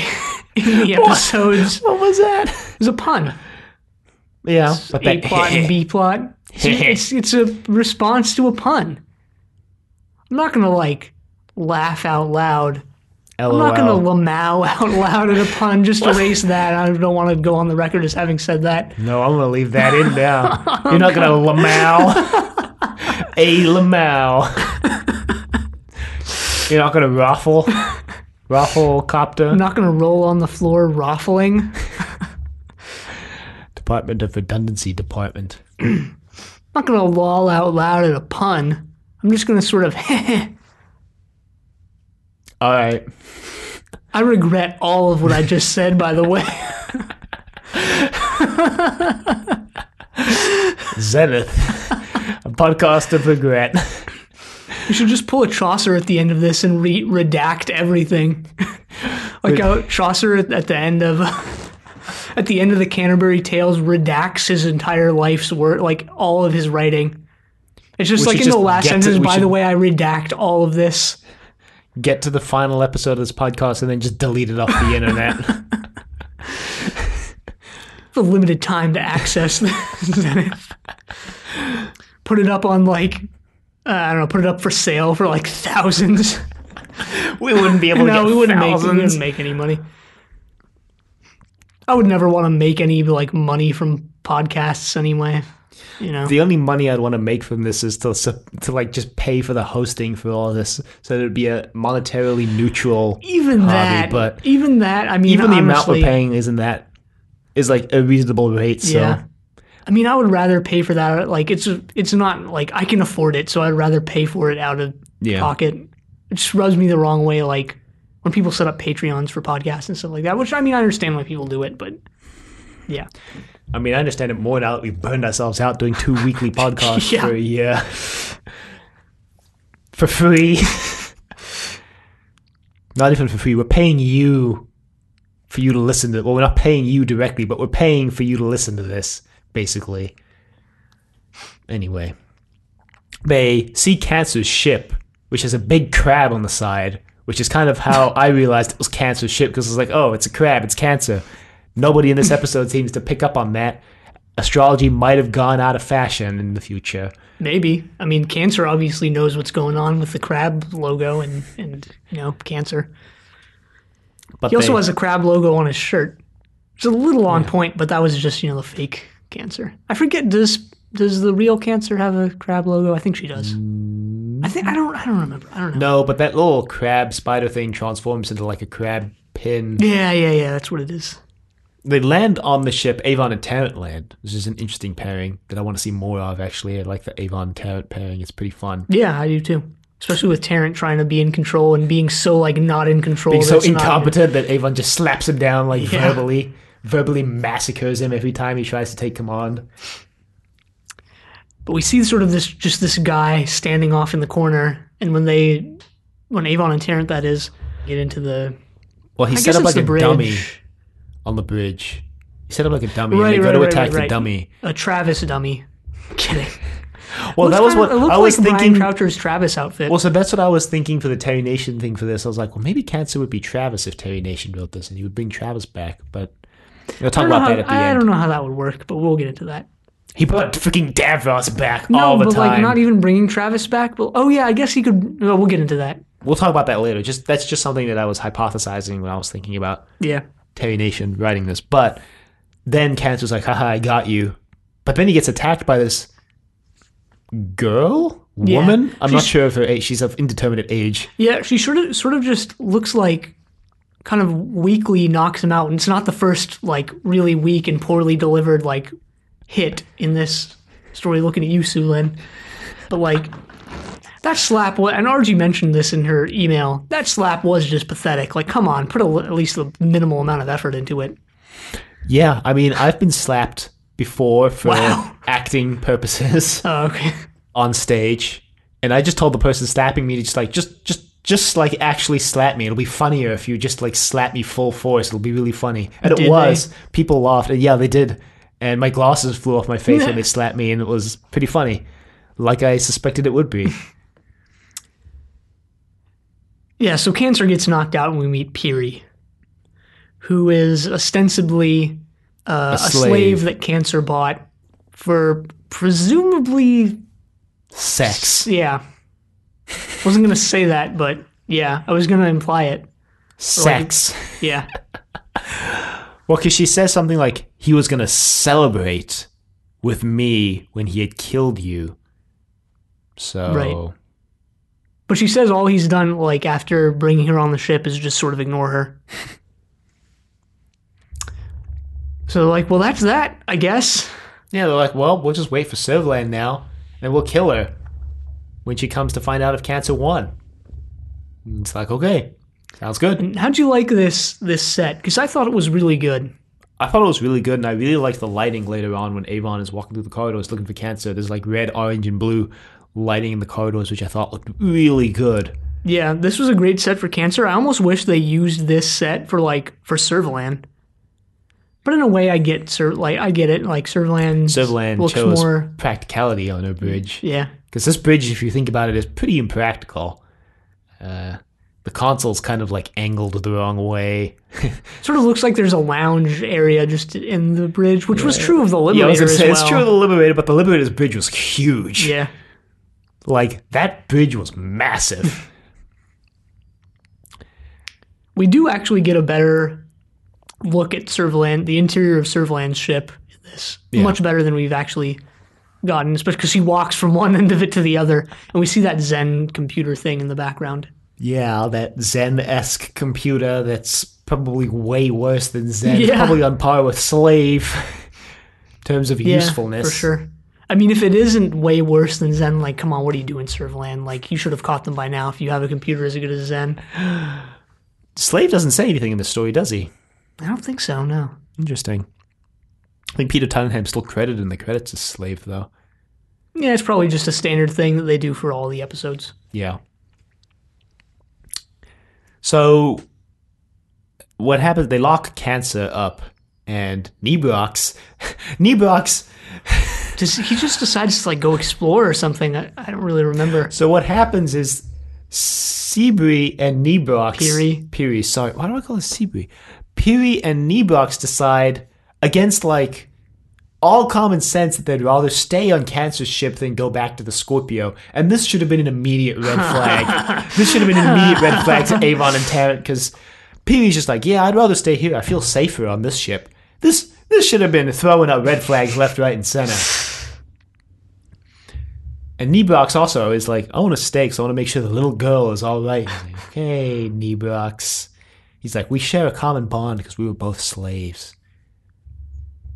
S2: in the *laughs* episodes,
S1: what was that?
S2: It was a pun.
S1: Yeah, but
S2: A
S1: that
S2: plot and B plot. It's, it's a response to a pun. I'm not gonna like laugh out loud. I'm not gonna
S1: LOL.
S2: lamau *laughs* out loud at a pun. Just erase *laughs* that. I don't want to go on the record as having said that.
S1: No, I'm gonna leave that in now. *laughs* You're not gonna lamau. A lamau. You're not gonna ruffle. Ruffle copter.
S2: I'm not gonna roll on the floor raffling.
S1: Department of Redundancy Department. *clears throat*
S2: I'm not gonna loll out loud at a pun. I'm just gonna sort of. *laughs*
S1: All right.
S2: I regret all of what I just said. By the way,
S1: Zenith, a podcast of regret.
S2: We should just pull a Chaucer at the end of this and re- redact everything. like how Chaucer at the end of *laughs* at the end of the Canterbury Tales redacts his entire life's work, like all of his writing. It's just
S1: We
S2: like in the last
S1: get to-
S2: sentence. By the way, I redact all of this.
S1: Get to the final episode of this podcast and then just delete it off the internet. *laughs*
S2: for limited time to access Zenith. *laughs* Put it up on like uh, I don't know, put it up for sale for like thousands.
S1: we wouldn't be able to
S2: no,
S1: get
S2: we wouldn't make we wouldn't make any money. I would never want to make any like money from podcasts anyway. You know,
S1: The only money I'd want to make from this is to to like just pay for the hosting for all this, so that it'd be a monetarily neutral.
S2: even
S1: hobby,
S2: that,
S1: but
S2: even that. I mean,
S1: even the amount
S2: honestly,
S1: we're paying isn't that is like a reasonable rate. So
S2: Yeah. I mean, I would rather pay for that. Like, it's it's not like I can afford it, so I'd rather pay for it out of
S1: Yeah.
S2: pocket. It just rubs me the wrong way. Like when people set up Patreons for podcasts and stuff like that. Which I mean, I understand why people do it, but yeah,
S1: I mean, I understand it more now that we've burned ourselves out doing two weekly *laughs* podcasts
S2: Yeah.
S1: for a year for free. *laughs* not even for free. We're paying you for you to listen to. Well, we're not paying you directly, but we're paying for you to listen to this, basically. Anyway, they see Cancer's ship, which has a big crab on the side, which is kind of how I realized it was Cancer's ship because it's like, oh, it's a crab, it's Cancer. Nobody in this episode seems to pick up on that. Astrology might have gone out of fashion in the future.
S2: maybe. I mean, Cancer obviously knows what's going on with the crab logo and and you know Cancer.
S1: But
S2: He also
S1: they-
S2: has a crab logo on his shirt. It's a little on point, but that was just you know the fake Cancer. I forget does does the real Cancer have a crab logo? I think she does. I think I don't I don't remember. I don't know.
S1: no, but that little crab spider thing transforms into like a crab pin.
S2: Yeah, yeah, yeah. That's what it is.
S1: They land on the ship. Avon and Tarrant land, which is an interesting pairing that I want to see more of. Actually, I like the Avon Tarrant pairing. It's pretty fun.
S2: Yeah, I do too. Especially with Tarrant trying to be in control and being so like not in control.
S1: Being so
S2: not-
S1: incompetent that Avon just slaps him down like
S2: Yeah.
S1: verbally, verbally massacres him every time he tries to take command.
S2: But we see sort of this just this guy standing off in the corner, and when they, when Avon and Tarrant that is, get into the
S1: Well, he
S2: I
S1: set up like a
S2: bridge.
S1: dummy on the bridge. He set up like a dummy,
S2: Right,
S1: and they
S2: right,
S1: go to
S2: right,
S1: attack
S2: right,
S1: the dummy.
S2: a Travis dummy. *laughs* Kidding.
S1: Well, that was what I was
S2: like
S1: thinking.
S2: Brian Croucher's Travis outfit.
S1: Well, so that's what I was thinking for the Terry Nation thing for this. I was like, well, maybe Cancer would be Travis if Terry Nation wrote this, and he would bring Travis back. But we'll
S2: I
S1: talk
S2: don't, know
S1: about
S2: how,
S1: that at the
S2: I
S1: end.
S2: don't know how that would work, but we'll get into that.
S1: He brought freaking Davros back
S2: No,
S1: all the
S2: but
S1: time.
S2: like not even bringing Travis back. But oh yeah, I guess he could. Well, we'll get into that.
S1: we'll talk about that later. Just that's just something that I was hypothesizing when I was thinking about
S2: Yeah.
S1: Terry Nation writing this. But then Cancer's like, haha, I got you. But then he gets attacked by this girl,
S2: Yeah.
S1: woman. I'm not sure of her age. She's of indeterminate age.
S2: Yeah, she sort of sort of just looks like kind of weakly knocks him out, and it's not the first like really weak and poorly delivered like hit in this story. Looking at you, Soolin, but like that slap. And RG mentioned this in her email. That slap was just pathetic. Like, come on, put a, at least a minimal amount of effort into it.
S1: Yeah, I mean, I've been slapped before for
S2: Wow.
S1: acting purposes *laughs*
S2: Oh, okay.
S1: on stage, and I just told the person slapping me to just like just just just like actually slap me. It'll be funnier if you just like slap me full force. It'll be really funny. And it
S2: Did
S1: was. People laughed, and yeah, they did. And my glasses flew off my face when *laughs* they slapped me, and it was pretty funny, like I suspected it would be. *laughs*
S2: Yeah, so Cancer gets knocked out and we meet Piri, who is ostensibly uh, a,
S1: slave.
S2: slave. that Cancer bought for presumably,
S1: Sex,
S2: yeah. Wasn't going to say that, but yeah, I was going to imply it.
S1: sex.
S2: Yeah. *laughs*
S1: Well, because she says something like he was gonna celebrate with me when he had killed you. So
S2: Right. But she says all he's done, like, after bringing her on the ship is just sort of ignore her. So, they're like, well, that's that, I guess.
S1: yeah, they're like, well, we'll just wait for Servalan now, and we'll kill her when she comes to find out if Cancer won. And it's like, okay, sounds good.
S2: How'd you like this this set? Because I thought it was really good.
S1: I thought it was really good, and I really liked the lighting later on when Avon is walking through the corridors looking for cancer. There's like red, orange, and blue lighting in the corridors, which I thought looked really good.
S2: Yeah, this was a great set for cancer. I almost wish they used this set for like for Servalan. But in a way, I get Ser- like I get it. Like Servalan,
S1: Servalan chose
S2: more.
S1: practicality on a bridge.
S2: Yeah,
S1: Because this bridge, if you think about it, is pretty impractical. Uh, the console's kind of like angled the wrong way. *laughs*
S2: sort of looks like there's a lounge area just in the bridge, which was true of the Liberator
S1: Yeah, I was gonna
S2: as
S1: say,
S2: well.
S1: it's true of the Liberator, but the Liberator's bridge was huge.
S2: Yeah,
S1: Like, that bridge was massive. *laughs*
S2: we do actually get a better look at Servalan, the interior of Servalan's ship. In this
S1: Yeah.
S2: much better than we've actually gotten, especially because she walks from *laughs* one end of it to the other, and we see that Zen computer thing in the background.
S1: yeah, that Zen esque computer that's probably way worse than Zen. *laughs*
S2: Yeah.
S1: Probably on par with Slave in terms of
S2: Yeah,
S1: usefulness.
S2: for sure. I mean, if it isn't way worse than Zen, like, come on, what are you doing, Servalan? Like, you should have caught them by now if you have a computer as good as Zen. *sighs*
S1: Slave doesn't say anything in the story, does he?
S2: I don't think so. No.
S1: Interesting. I think Peter Tuddenham's still credited in the credits as Slave, though.
S2: Yeah, it's probably just a standard thing that they do for all the episodes.
S1: Yeah. So, what happens? They lock Cancer up, and Nebrox, *laughs* Nebrox. *laughs*
S2: Does he just decides to like go explore or something? I, I don't really remember.
S1: So what happens is Sebri and Nebrox.
S2: Piri.
S1: Piri. Sorry, why do I call it Sebri? Piri and Nebrox decide against like all common sense that they'd rather stay on Cancer's ship than go back to the Scorpio. And this should have been an immediate red flag. *laughs* this should have been an immediate red flag to Avon and Tarrant because Piri's just like, yeah, I'd rather stay here. I feel safer on this ship. This this should have been throwing up red flags left, right, and center. And Nebrox also is like, I want to stay because I want to make sure the little girl is all right. Like, okay, Nebrox. He's like, we share a common bond because we were both slaves.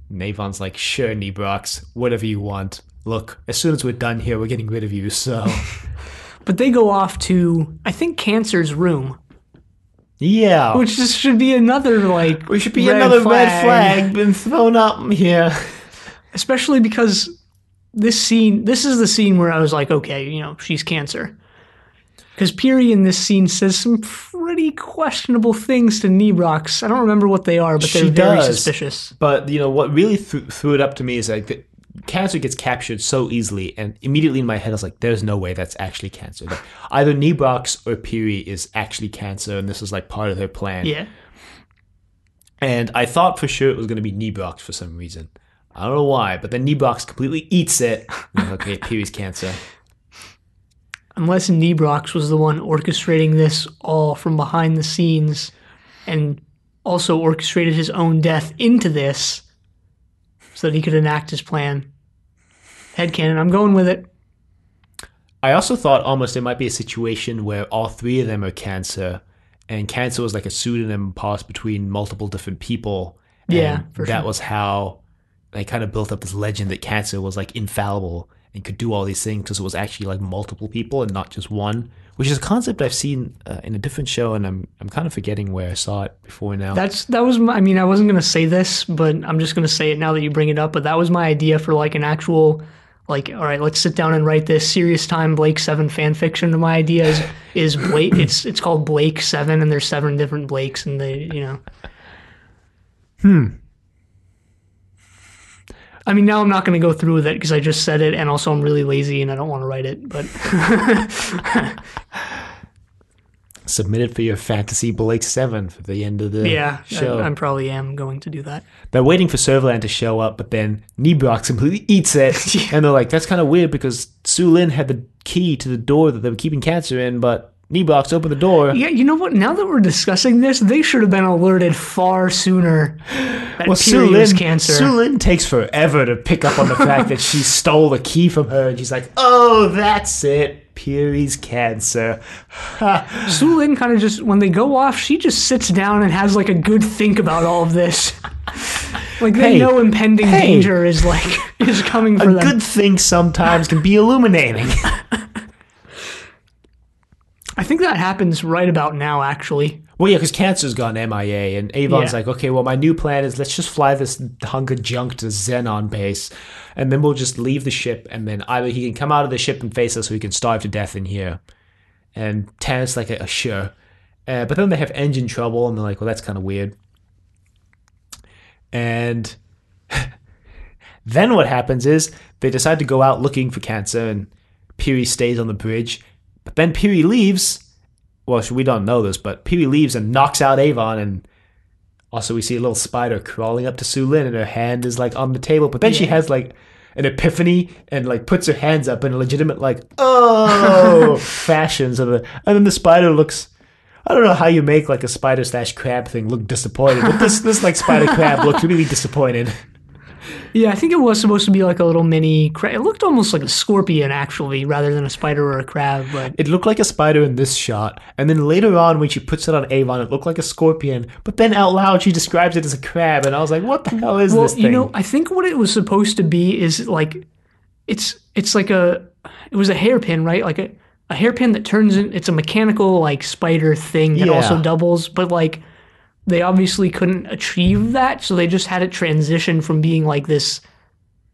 S1: And Avon's like, sure, Nebrox, whatever you want. Look, as soon as we're done here, we're getting rid of you, so. *laughs*
S2: But they go off to I think Cancer's room,
S1: yeah.
S2: which just should be another like
S1: we should be
S2: red
S1: another red flag been thrown up here. *laughs*
S2: especially because this scene this is the scene where I was like, okay, you know, she's cancer. Because Piri in this scene says some pretty questionable things to Nebrox. I don't remember what they are, but they're
S1: She
S2: very
S1: does.
S2: suspicious.
S1: But you know what really th- threw it up to me is like cancer gets captured so easily, and immediately in my head I was like, "There's no way that's actually cancer. Like, either Nebrox or Piri is actually cancer, and this is like part of their plan."
S2: Yeah.
S1: And I thought for sure it was going to be Nebrox for some reason. I don't know why, but then Nebrox completely eats it. Okay, *laughs* Piri's cancer.
S2: Unless Nebrox was the one orchestrating this all from behind the scenes and also orchestrated his own death into this so that he could enact his plan. Headcanon, I'm going with it.
S1: I also thought almost it might be a situation where all three of them are cancer, and cancer was like a pseudonym passed between multiple different people. and
S2: Yeah, for
S1: that
S2: sure.
S1: was how they kind of built up this legend that cancer was like infallible and could do all these things because it was actually like multiple people and not just one, which is a concept I've seen uh, in a different show, and I'm I'm kind of forgetting where I saw it before now.
S2: That's that was my, I mean I wasn't going to say this, but I'm just going to say it now that you bring it up, but that was my idea for like an actual like all right, let's sit down and write this serious time Blake 7 fan fiction. My idea is is Blake it's it's called Blake 7 and there's seven different Blakes and they, you know. Hmm. I mean, now I'm not going to go through with it because I just said it, and also I'm really lazy and I don't want to write it. But *laughs*
S1: Submitted for your fantasy Blake Seven for the end of the
S2: yeah,
S1: show.
S2: I, I probably am going to do that.
S1: They're waiting for Servalan to show up, but then Nebrox completely eats it. *laughs* And they're like, that's kind of weird because Soolin had the key to the door that they were keeping cancer in, but Nebrox opened the door.
S2: Yeah, you know what? Now that we're discussing this, they should have been alerted far sooner that
S1: Well,
S2: Piri
S1: Su
S2: was
S1: Lin,
S2: cancer.
S1: Su Lin takes forever to pick up on the fact that she stole the key from her, and she's like, oh, that's it. Piri's cancer. *laughs*
S2: Soolin kind of just, when they go off, she just sits down and has like a good think about all of this. *laughs* like they
S1: Hey,
S2: know impending
S1: hey.
S2: danger is like *laughs* is coming for
S1: A
S2: them.
S1: good thing sometimes can be illuminating.
S2: I think that happens right about now, actually.
S1: Well, yeah, because Cancer's gone MIA, and Avon's
S2: Yeah.
S1: like, okay, well, my new plan is let's just fly this hunk of junk to Xenon base, and then we'll just leave the ship, and then either he can come out of the ship and face us, or he can starve to death in here. And Tarrant's like, uh, sure. Uh, but then they have engine trouble, and they're like, well, that's kind of weird. And *laughs* then what happens is they decide to go out looking for Cancer, and Piri stays on the bridge. But then Piri leaves. Well, we don't know this, but Piri leaves and knocks out Avon, and also we see a little spider crawling up to Soolin, and her hand is like on the table. But then she has like an epiphany and like puts her hands up in a legitimate like *laughs* oh *laughs* fashion. So the and then the spider looks. I don't know how you make like a spider slash crab thing look disappointed, but this this like spider crab looks really disappointed. *laughs*
S2: Yeah, I think it was supposed to be like a little mini. Cra- it looked almost like a scorpion, actually, rather than a spider or a crab. But
S1: It looked like a spider in this shot, and then later on when she puts it on Avon, it looked like a scorpion. But then out loud she describes it as a crab, and I was like, "What the hell is
S2: well,
S1: this thing?"
S2: you know, I think what it was supposed to be is like, it's it's like a, it was a hairpin, right? Like a a hairpin that turns in. It's a mechanical like spider thing that
S1: Yeah.
S2: also doubles, but like they obviously couldn't achieve that, so they just had it transition from being like this,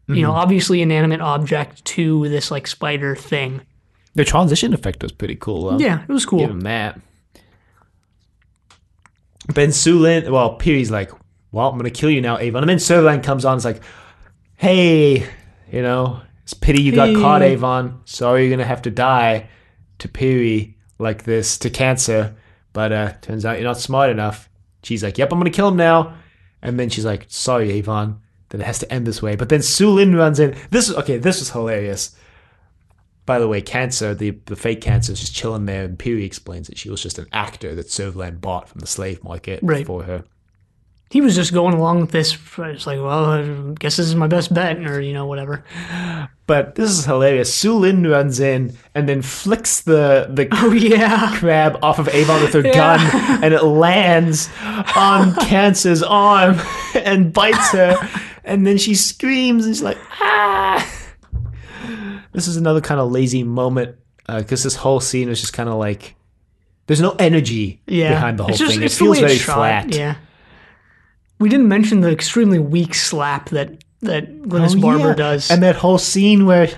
S2: you know, obviously inanimate object to this like spider thing.
S1: the transition effect was pretty cool. Though.
S2: Yeah, it was cool.
S1: Give him that. Ben Soolin, well, Piri's like, well, I'm gonna kill you now, Avon. And then Servalan comes on, and is like, hey, you know, it's pity you got caught, Avon. Sorry you're gonna have to die to Piri like this, to cancer. But uh turns out you're not smart enough. She's like, yep, I'm gonna kill him now. And then she's like, sorry, Avon, that it has to end this way. But then Soolin runs in. This is okay, this was hilarious. By the way, Cancer, the, the fake Cancer, is just chilling there, and Piri explains that she was just an actor that Servalan bought from the slave market
S2: Right.
S1: for her.
S2: He was just going along with this. It's like, well, I guess this is my best bet, or you know, whatever.
S1: But this is hilarious. Soolin runs in and then flicks the the *laughs*
S2: Oh yeah.
S1: crab off of Avon with her
S2: Yeah.
S1: gun, *laughs* and it lands on Cancer's arm *laughs* and bites her, and then she screams and she's like, ah. This is another kind of lazy moment because this whole scene is just kind of like there's no energy
S2: yeah.
S1: behind the whole
S2: just-
S1: thing. It feels very
S2: shot,
S1: flat.
S2: Yeah. We didn't mention the extremely weak slap that that Glynis
S1: Oh,
S2: Barber
S1: yeah.
S2: does.
S1: And that whole scene where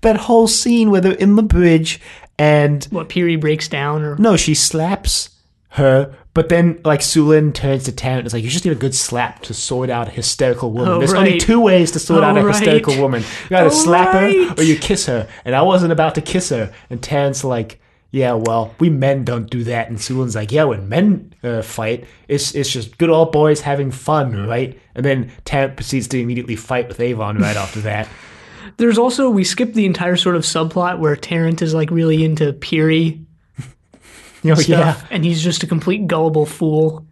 S1: that whole scene where they're in the bridge and
S2: what Piri breaks down, or
S1: no, she slaps her, but then like Soolin turns to Tarrant and is like, You just need a good slap to sort out a hysterical woman.
S2: Oh,
S1: There's only two ways to sort
S2: Oh,
S1: out a oh,
S2: right.
S1: hysterical woman. You either
S2: Oh,
S1: slap her
S2: oh,
S1: or you kiss her. And I wasn't about to kiss her. And Tarrant's like yeah, well, we men don't do that. And Soolin's like, yeah, when men uh, fight, it's it's just good old boys having fun, right? And then Tarrant proceeds to immediately fight with Avon right after that. *laughs*
S2: there's also we skipped the entire sort of subplot where Tarrant is like really into Piri *laughs*
S1: Oh,
S2: stuff,
S1: yeah. *laughs*
S2: and he's just a complete gullible fool.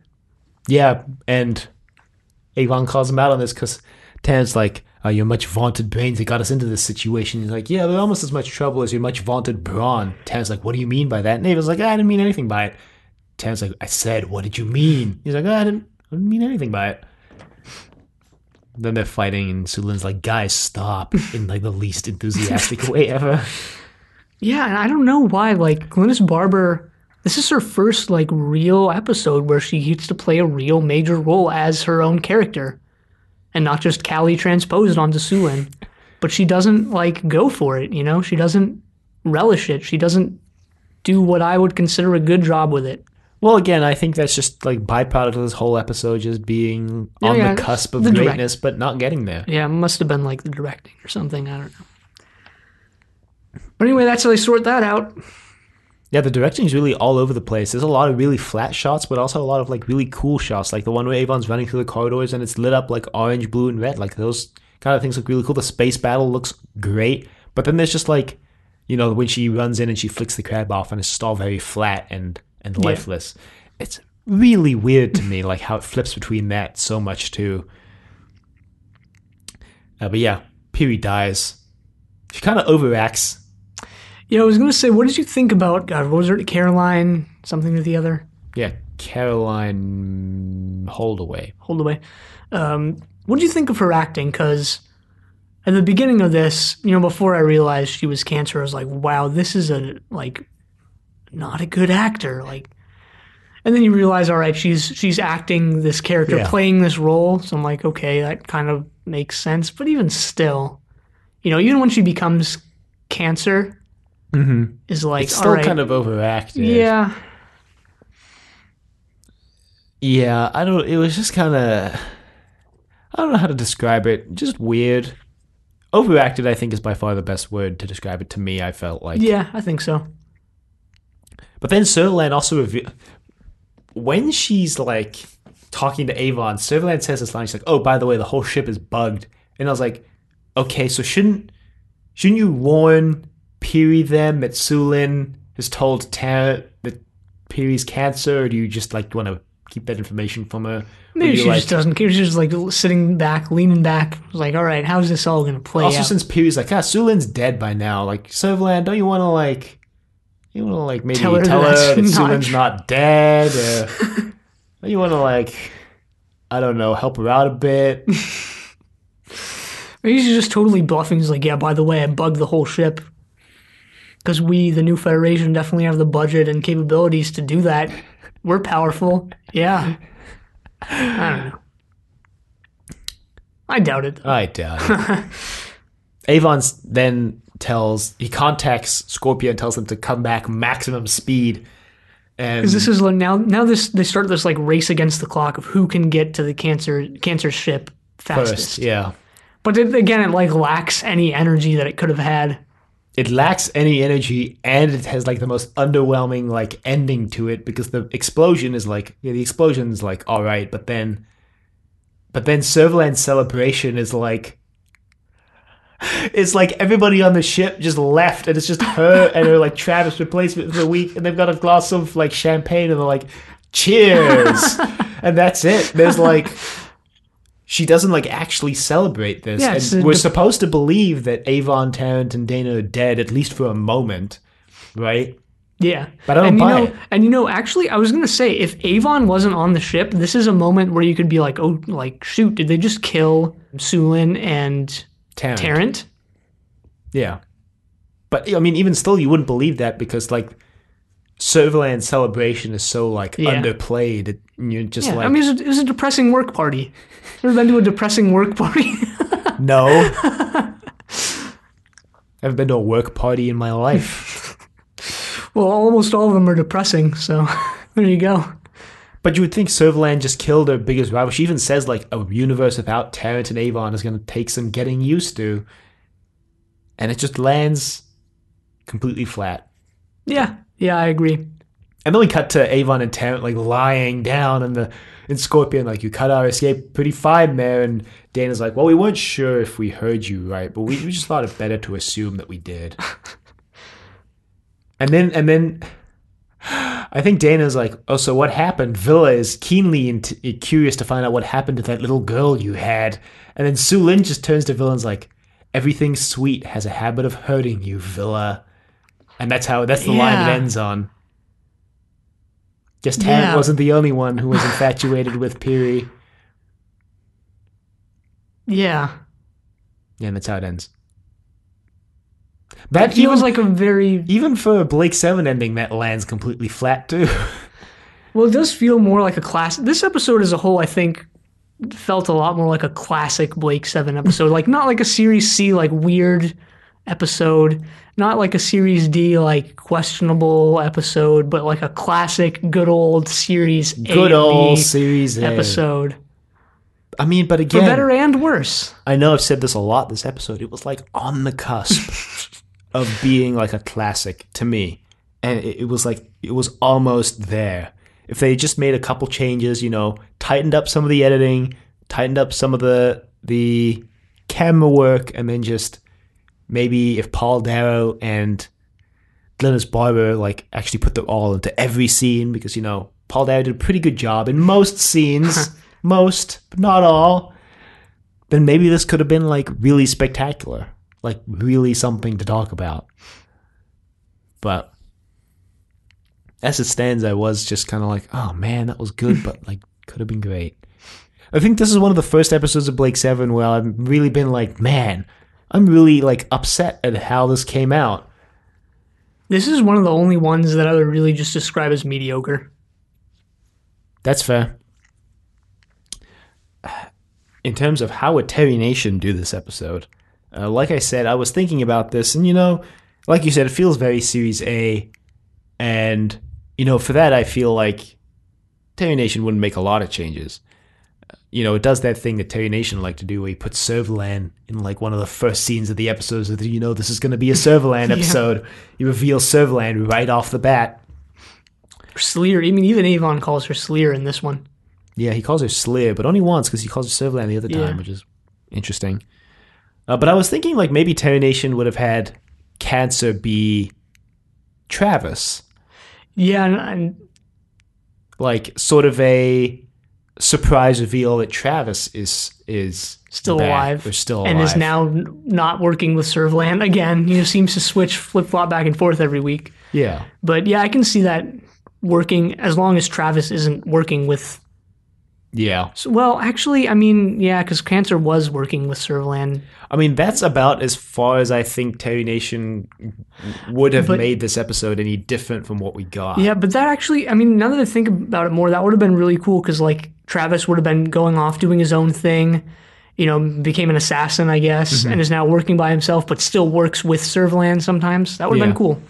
S1: Yeah, and Avon calls him out on this because Tarrant's like, uh, your much vaunted brains that got us into this situation. He's like, yeah, they're almost as much trouble as your much vaunted brawn. Tarrant's like, what do you mean by that? And Avon's like, I didn't mean anything by it. Tarrant's like, I said, what did you mean? He's like, "Oh, I didn't, I didn't mean anything by it. Then they're fighting, and Soolin's like, guys, stop, *laughs* in like the least enthusiastic way ever.
S2: Yeah, and I don't know why. Like Glynis Barber, this is her first like real episode where she gets to play a real major role as her own character, and not just Cally transposed onto Soolin. But she doesn't like go for it. You know, she doesn't relish it. She doesn't do what I would consider a good job with it.
S1: Well, again, I think that's just like byproduct of this whole episode, just being
S2: Yeah,
S1: on
S2: yeah,
S1: the cusp of
S2: the direct-
S1: greatness, but not getting there.
S2: Yeah, it must have been like the directing or something. I don't know. But anyway, that's how they sort that out.
S1: Yeah, the directing is really all over the place. There's a lot of really flat shots, but also a lot of like really cool shots, like the one where Avon's running through the corridors and it's lit up like orange, blue, and red. Like those kind of things look really cool. The space battle looks great, but then there's just like, you know, when she runs in and she flicks the crab off, and it's just all very flat and and
S2: Yeah.
S1: lifeless. It's really weird to me, like how it flips between that so much too. Uh, but yeah, Piri dies. She kind of overacts
S2: Yeah, I was gonna say, what did you think about God? What was her Caroline? Something or the other?
S1: Yeah, Caroline Holdaway.
S2: Holdaway. Um, what did you think of her acting? Because at the beginning of this, you know, before I realized she was cancer, I was like, wow, this is a like not a good actor. Like, and then you realize, all right, she's she's acting this character,
S1: Yeah.
S2: playing this role. So I'm like, okay, that kind of makes sense. But even still, you know, even when she becomes cancer,
S1: Mm-hmm.
S2: is like,
S1: It's
S2: all
S1: still
S2: right,
S1: kind of overacted.
S2: yeah,
S1: Yeah, I don't. It was just kind of. I don't know how to describe it. Just weird. Overacted, I think, is by far the best word to describe it to me. I felt like.
S2: yeah, I think so.
S1: But then Servalan also reveal when she's like talking to Avon, Servalan says this line. She's like, "Oh, by the way, the whole ship is bugged." And I was like, "Okay, so shouldn't shouldn't you warn Piri them that Soolin has told Tarrant that Piri's cancer, or do you just like want to keep that information from her?"
S2: Maybe she
S1: like,
S2: just doesn't care. She's just like sitting back, leaning back. Like, all right, how's this all gonna play
S1: Also,
S2: out?
S1: since Piri's like, ah, Soolin's dead by now. Like, Servalan, don't you want to like, you want to like maybe
S2: Tell
S1: tell
S2: her that's
S1: that
S2: not Soolin's
S1: not dead? Or, *laughs* don't you want to like, I don't know, help her out a bit? *laughs*
S2: Maybe she's just totally bluffing. He's like, yeah, by the way, I bugged the whole ship. Because we, the new Federation, definitely have the budget and capabilities to do that. We're powerful. Yeah. I don't know. I doubt it.
S1: I doubt it. *laughs* Avon then tells he contacts Scorpio and tells him to come back maximum speed. And
S2: Because this is like now, now this they start this like race against the clock of who can get to the cancer cancer ship fastest.
S1: first, yeah.
S2: But it, again, it like lacks any energy that it could have had.
S1: It lacks any energy and it has like the most underwhelming like ending to it because the explosion is like yeah the explosion is like all right but then but then Servalan's celebration is like *laughs* it's like everybody on the ship just left and it's just her *laughs* and her like Travis replacement for the week and they've got a glass of like champagne and they're like cheers! *laughs* And that's it. There's like she doesn't like actually celebrate this.
S2: Yeah,
S1: and we're supposed to believe that Avon, Tarrant, and Dayna are dead at least for a moment, right?
S2: Yeah,
S1: But I don't
S2: and
S1: buy
S2: you know,
S1: it.
S2: And you know, actually, I was gonna say if Avon wasn't on the ship, this is a moment where you could be like, oh, like shoot, did they just kill Soolin and
S1: Tarrant.
S2: Tarrant?
S1: Yeah. But I mean, even still, you wouldn't believe that because like Servalan's celebration is so like
S2: Yeah.
S1: underplayed. It, you're just
S2: Yeah,
S1: like,
S2: I mean, it was, a, it was a depressing work party. Ever been to a depressing work party? *laughs*
S1: no. *laughs* I've been to a work party in my life. *laughs*
S2: well, almost all of them are depressing. So there you go.
S1: But you would think Servalan just killed her biggest rival. She even says like a universe without Tarrant and Avon is going to take some getting used to. And it just lands completely flat.
S2: Yeah, yeah, I agree.
S1: And then we cut to Avon and Tarrant like lying down in the in Scorpion, like you cut our escape pretty fine there. And Dayna's like, well, we weren't sure if we heard you right, but we, we just thought it better to assume that we did. and then and then I think Dayna's like, oh, so what happened? Vila is keenly int- curious to find out what happened to that little girl you had. And then Soolin just turns to Vila and's like, everything sweet has a habit of hurting you, Vila. And that's how that's the line it ends on. Just Tarrant
S2: Yeah.
S1: wasn't the only one who was infatuated with Piri.
S2: Yeah,
S1: Yeah, and that's how it ends.
S2: that
S1: That
S2: feels
S1: even,
S2: like a very
S1: even for Blake Seven ending, that lands completely flat too. *laughs*
S2: well. It does feel more like a classic. This episode as a whole, I think, felt a lot more like a classic Blake Seven episode. like not like a Series C like weird episode, not like a Series D like questionable episode, but like a classic, good old Series
S1: Good
S2: and
S1: old series
S2: episode,
S1: I mean, but
S2: for
S1: again,
S2: better and worse.
S1: I know I've said this a lot this episode. It was like on the cusp *laughs* of being like a classic to me. And it, it was like, it was almost there. If they just made a couple changes, you know, tightened up some of the editing, tightened up some of the the camera work, and then just maybe if Paul Darrow and Glynis Barber like actually put them all into every scene because you know Paul Darrow did a pretty good job in most scenes, *laughs* most but not all. Then maybe this could have been like really spectacular, like really something to talk about. But as it stands, I was just kind of like, oh man, that was good, but like could have been great. I think this is one of the first episodes of Blake Seven where I've really been like, man, I'm really like upset at how this came out.
S2: This is one of the only ones that I would really just describe as mediocre.
S1: That's fair. In terms of how would Terry Nation do this episode, uh, like I said, I was thinking about this, and you know, like you said, it feels very Series A, and you know, for that, I feel like Terry Nation wouldn't make a lot of changes. You know, it does that thing that Terry Nation like to do, where he puts Servalan in like one of the first scenes of the episodes. That you know, this is going to be a Servalan *laughs*
S2: Yeah.
S1: episode. He reveals Servalan right off the bat.
S2: Sleer, I mean, even Avon calls her Sleer in this one.
S1: Yeah, he calls her Sleer, but only once because he calls her Servalan the other time,
S2: Yeah.
S1: which is interesting. Uh, but I was thinking like maybe Terry Nation would have had Cancer be Travis,
S2: Yeah, and, and
S1: like sort of a surprise reveal that Travis is is
S2: still
S1: back,
S2: alive.
S1: or still
S2: and is now not working with Servalan again. He just seems to switch, flip flop back and forth every week.
S1: yeah.
S2: But yeah, I can see that working as long as Travis isn't working with.
S1: Yeah.
S2: so- Well, actually, I mean, yeah, because Cancer was working with Servalan.
S1: I mean, that's about as far as I think Terry Nation would have
S2: But-
S1: made this episode any different from what we got.
S2: Yeah, but that actually, I mean, now that I think about it more, that would have been really cool because, like, Travis would have been going off doing his own thing, you know, became an assassin, I guess,
S1: Mm-hmm.
S2: and is now working by himself, but still works with Servalan sometimes. That would have
S1: Yeah.
S2: been cool.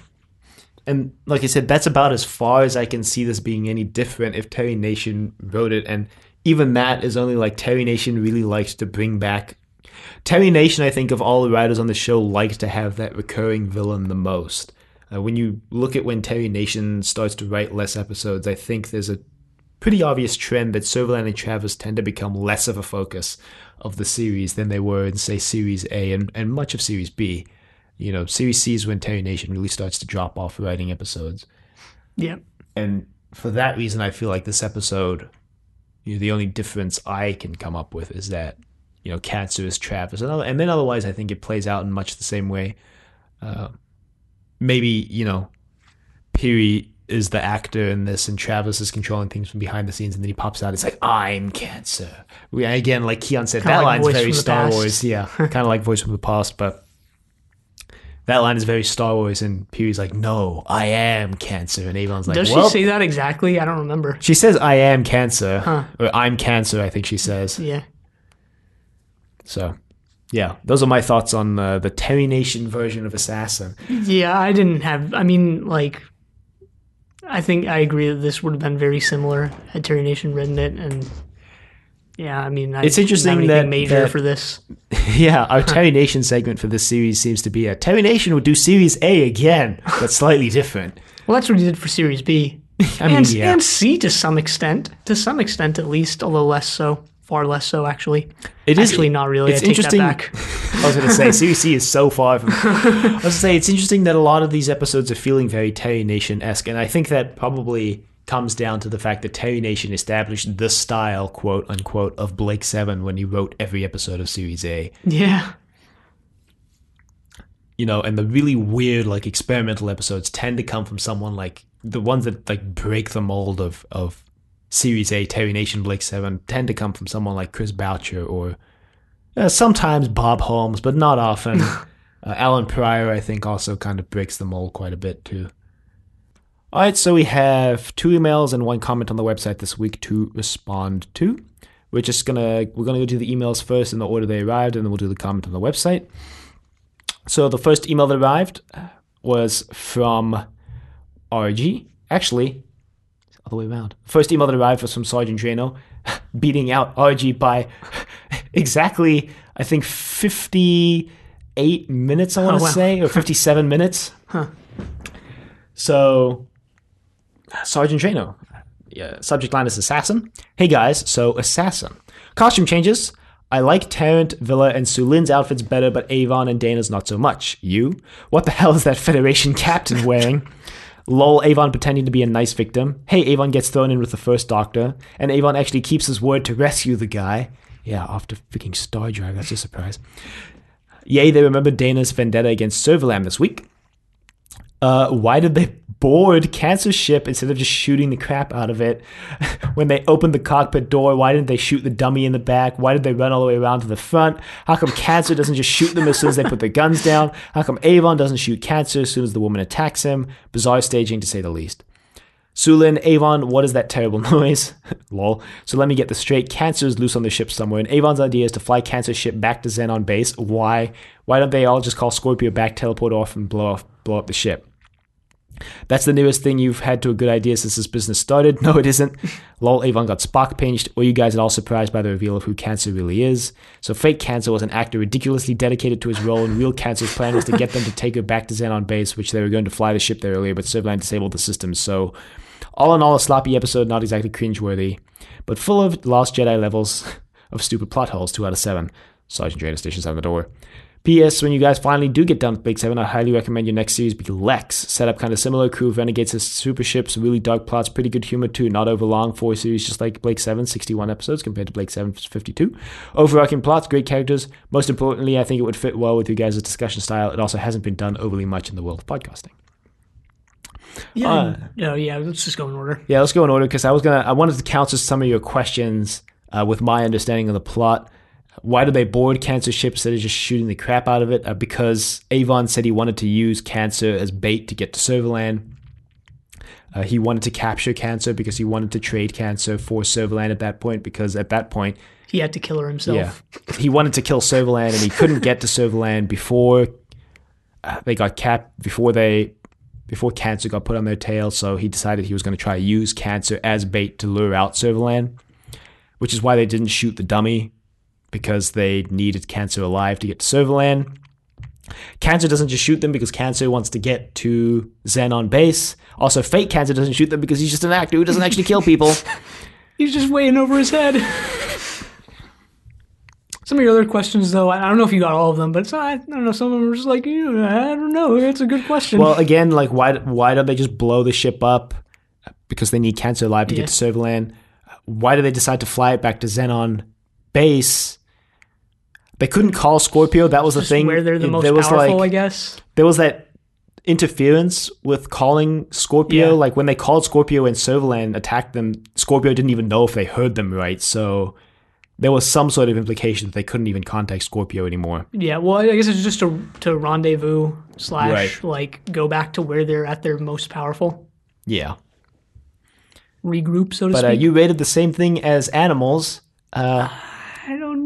S1: And like I said, that's about as far as I can see this being any different if Terry Nation wrote it. And even that is only like Terry Nation really likes to bring back. Terry Nation, I think, of all the writers on the show, likes to have that recurring villain the most. Uh, when you look at when Terry Nation starts to write less episodes, I think there's a pretty obvious trend that Servalan and Travis tend to become less of a focus of the series than they were in, say, Series A and, and much of Series B. You know, Series C is when Terry Nation really starts to drop off writing episodes.
S2: Yeah.
S1: And for that reason, I feel like this episode, you know, the only difference I can come up with is that, you know, Cancer is Travis. And, then otherwise, I think it plays out in much the same way. Uh, maybe, you know, Piri is the actor in this and Travis is controlling things from behind the scenes and then he pops out. It's like, I'm Cancer. We, again, like Keon said,
S2: Kinda
S1: that
S2: like
S1: line's very Star
S2: Past.
S1: Wars. Yeah, kind of like Voice from the Past, but that line is very Star Wars, and Piri's like, "No, I am Cancer," and Avon's like,
S2: Does
S1: "Well."
S2: she say that exactly? I don't remember.
S1: She says, "I am Cancer,"
S2: Huh.
S1: or "I'm Cancer." I think she says.
S2: Yeah.
S1: So, yeah, those are my thoughts on uh, the Terry Nation version of Assassin.
S2: Yeah, I didn't have, I mean, like, I think I agree that this would have been very similar had Terry Nation written it. And yeah, I mean, I
S1: It's interesting that-
S2: major
S1: that-
S2: for this. *laughs*
S1: yeah, our Terry Nation segment for this series seems to be a Terry Nation would do Series A again, but slightly different. *laughs*
S2: Well, that's what he did for Series B. *laughs*
S1: I mean,
S2: and,
S1: yeah.
S2: and C to some extent. To some extent, at least, although less so. Far less so, actually.
S1: It is-
S2: Actually, not really.
S1: it's
S2: I take
S1: interesting-
S2: that back.
S1: I was going to say, Series C is so far from. I was going to say, it's interesting that a lot of these episodes are feeling very Terry Nation esque, and I think that probably comes down to the fact that Terry Nation established the style, quote unquote, of Blake Seven when he wrote every episode of Series A.
S2: Yeah.
S1: You know, and the really weird, like experimental episodes tend to come from someone like the ones that like break the mold of of Series A, Terry Nation, Blake Seven, tend to come from someone like Chris Boucher or uh, sometimes Bob Holmes, but not often. *laughs* uh, Allan Prior, I think, also kind of breaks the mold quite a bit too. All right, so we have two emails and one comment on the website this week to respond to. We're just gonna we're gonna go to the emails first in the order they arrived, and then we'll do the comment on the website. So the first email that arrived uh, was from RG. Actually, it's the other way around. First email that arrived was from Sergeant Drano, *laughs* beating out RG by *laughs* exactly, I think, 58 minutes, I want to
S2: Oh, wow.
S1: say, or 57 minutes. Huh. So, Sergeant Drano, yeah, subject line is Assassin. Hey guys, so Assassin. Costume changes. I like Tarrant, Vila, and Soolin's outfits better, but Avon and Dayna's not so much. You? What the *laughs* hell is that Federation captain wearing? *laughs* Lol, Avon pretending to be a nice victim. Hey, Avon gets thrown in with the first doctor, and Avon actually keeps his word to rescue the guy. Yeah, after freaking Star Drive, that's a surprise. Yay, they remember Dayna's vendetta against Servalan this week. Uh, why did they board cancer ship instead of just shooting the crap out of it. *laughs* when they opened the cockpit door, why didn't they shoot the dummy in the back? Why did they run all the way around to the front? How come Cancer doesn't just shoot them as soon as they put their guns down? How come Avon doesn't shoot Cancer as soon as the woman attacks him? Bizarre staging to say the least. Soolin, Avon, what is that terrible *laughs* noise? *laughs* Lol. So let me get this straight. Cancer is loose on the ship somewhere, and Avon's idea is to fly Cancer's ship back to Xenon base. Why? Why don't they all just call Scorpio back, teleport off, and blow off, blow up the ship? That's the newest thing you've had to a good idea since this business started. *laughs* No, it isn't. Lol, Avon got Spock pinched. Were you guys at all surprised by the reveal of who Cancer really is? So fake Cancer was an actor ridiculously dedicated to his role, and real Cancer's plan was to get them to take her back to Xenon base, which they were going to fly the ship there earlier, but Servalan disabled the system, so all in all, a sloppy episode, not exactly cringeworthy, but full of Last Jedi levels *laughs* of stupid plot holes. 2 out of 7. Sergeant Drano stations on the door. P.S. When you guys finally do get done with Blake 7, I highly recommend your next series be Lexx. Set up kind of similar, crew of renegades as super ships, really dark plots, pretty good humor too, not over long, four series just like Blake 7, 61 episodes compared to Blake 7, 52. Overarching plots, great characters. Most importantly, I think it would fit well with you guys' discussion style. It also hasn't been done overly much in the world of podcasting.
S2: Yeah,
S1: Uh,
S2: no, yeah. Let's just go in order.
S1: Yeah, let's go in order because I was gonna. I wanted to counter some of your questions uh, with my understanding of the plot. Why do they board Cancer ship instead of just shooting the crap out of it? Uh, because Avon said he wanted to use Cancer as bait to get to Servalan. Uh, he wanted to capture Cancer because he wanted to trade Cancer for Servalan at that point. Because at that point,
S2: He had to kill her himself.
S1: yeah, he wanted to kill Servalan, and he couldn't get to Servalan before uh, they got capped. Before they before Cancer got put on their tail, so he decided he was going to try to use Cancer as bait to lure out Servalan, which is why they didn't shoot the dummy because they needed Cancer alive to get to Servalan. Cancer doesn't just shoot them because Cancer wants to get to Xenon base. Also, fake Cancer doesn't shoot them because he's just an actor who doesn't actually kill people. *laughs*
S2: He's just in over his head. *laughs* Some of your other questions, though, I don't know if you got all of them, but I don't know. Some of them were just like, "Ew, I don't know. It's a good question.
S1: Well, again, like why why don't they just blow the ship up because they need Cancer alive to
S2: Yeah.
S1: get to Servalan? Why do they decide to fly it back to Xenon base? They couldn't call Scorpio. That was the
S2: Just
S1: thing.
S2: where they're the most
S1: there was
S2: powerful, I guess.
S1: there was that interference with calling Scorpio.
S2: Yeah.
S1: Like when they called Scorpio and Servalan attacked them, Scorpio didn't even know if they heard them right. So there was some sort of implication that they couldn't even contact Scorpio anymore.
S2: Yeah, well, I guess it's just to to rendezvous slash
S1: Right.
S2: like go back to where they're at their most powerful,
S1: Yeah.
S2: regroup, so to
S1: But uh, you rated the same thing as animals. Uh,
S2: don't